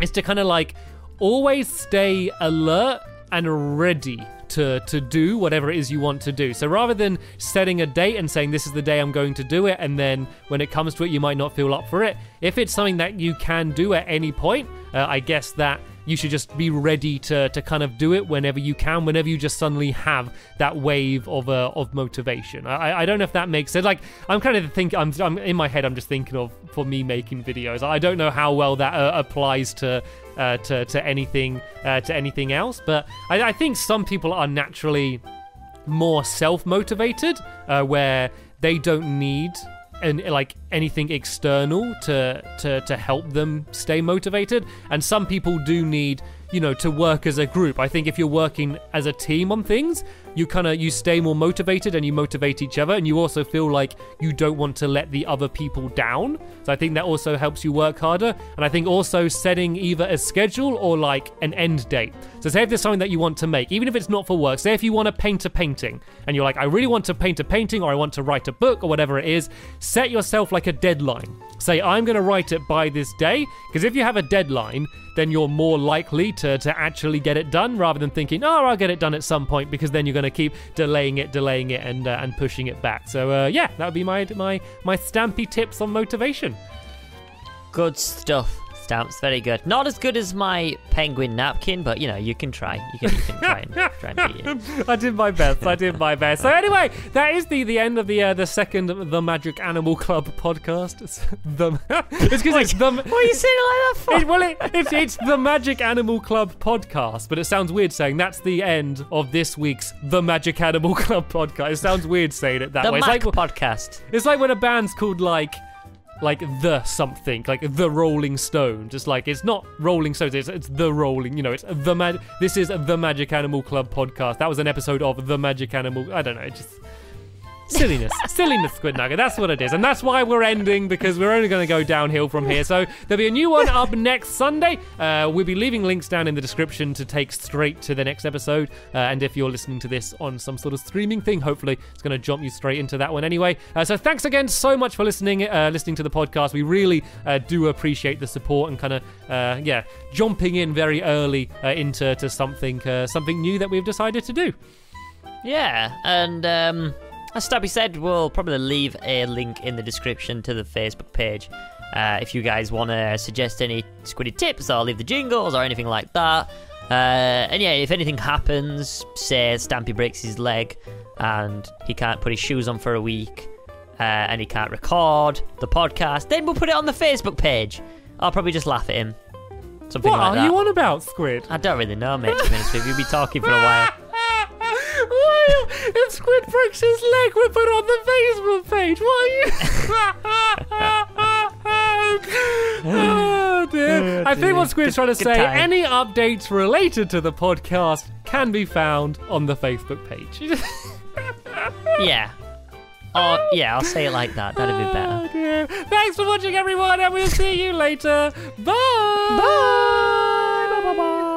[SPEAKER 2] is to kind of like always stay alert and ready to to do whatever it is you want to do. So rather than setting a date and saying this is the day I'm going to do it and then when it comes to it you might not feel up for it, if it's something that you can do at any point, uh, I guess that you should just be ready to to kind of do it whenever you can, whenever you just suddenly have that wave of uh, of motivation. I, I don't know if that makes sense. Like I'm kind of thinking, I'm, I'm in my head. I'm just thinking of for me making videos. I don't know how well that uh, applies to uh, to to anything uh, to anything else, but I, I think some people are naturally more self-motivated uh, where they don't need and like anything external to to to help them stay motivated and some people do need you know to work as a group. I think if you're working as a team on things you kind of you stay more motivated and you motivate each other and you also feel like you don't want to let the other people down. So i think that also helps you work harder. And i think also setting either a schedule or like an end date. So say if there's something that you want to make even if it's not for work say if you want to paint a painting and you're like i really want to paint a painting or i want to write a book or whatever it is set yourself like a deadline say i'm going to write it by this day because if you have a deadline then you're more likely to, to actually get it done rather than thinking, oh, I'll get it done at some point because then you're going to keep delaying it, delaying it, and uh, and pushing it back. So uh, yeah, that would be my my my stampy tips on motivation.
[SPEAKER 1] Good stuff, Stamps. Very good. Not as good as my penguin napkin, but you know, you can try. You can, you can try and try and beat it.
[SPEAKER 2] I did my best. I did my best. So anyway, that is the the end of the uh, the second the Magic Animal Club podcast. It's the it's because it's the.
[SPEAKER 1] What are you saying like that for?
[SPEAKER 2] It, well, it, it's, it's the Magic Animal Club podcast, but it sounds weird saying that's the end of this week's The Magic Animal Club podcast. It sounds weird saying it that
[SPEAKER 1] the
[SPEAKER 2] way. It's
[SPEAKER 1] Mac
[SPEAKER 2] like,
[SPEAKER 1] podcast.
[SPEAKER 2] it's like when a band's called like like the something, like the Rolling Stones. Just like it's not Rolling Stones. It's, it's the Rolling. You know, it's the mag. This is the Magic Animal Club podcast. That was an episode of the Magic Animal. I don't know. Just silliness, silliness, Squid Nugget. That's what it is, and that's why we're ending because we're only going to go downhill from here. So there'll be a new one up next Sunday. Uh, we'll be leaving links down in the description to take straight to the next episode. Uh, and if you're listening to this on some sort of streaming thing, hopefully it's going to jump you straight into that one anyway. Uh, so thanks again so much for listening, uh, listening to the podcast. We really uh, do appreciate the support and kind of uh, yeah, jumping in very early into to something something new that we've decided to do.
[SPEAKER 1] Yeah, and um, as Stampy said, we'll probably leave a link in the description to the Facebook page. Uh, if you guys want to suggest any squiddy tips or leave the jingles or anything like that. Uh, and yeah, if anything happens, say Stampy breaks his leg and he can't put his shoes on for a week uh, and he can't record the podcast, then we'll put it on the Facebook page. I'll probably just laugh at him. Something
[SPEAKER 2] What
[SPEAKER 1] like
[SPEAKER 2] are
[SPEAKER 1] that.
[SPEAKER 2] you on about, Squid?
[SPEAKER 1] I don't really know, mate, to be honest with you. We'll be talking for a while.
[SPEAKER 2] Why? If Squid breaks his leg, we put on the Facebook page. Why are you? oh dear. Oh, I think what Squid's trying to say, any updates related to the podcast can be found on the Facebook page.
[SPEAKER 1] Yeah. Oh, yeah, I'll say it like that. That'd be better.
[SPEAKER 2] Oh dear. Thanks for watching, everyone, and we'll see you later. Bye. Bye. Bye. Bye. Bye.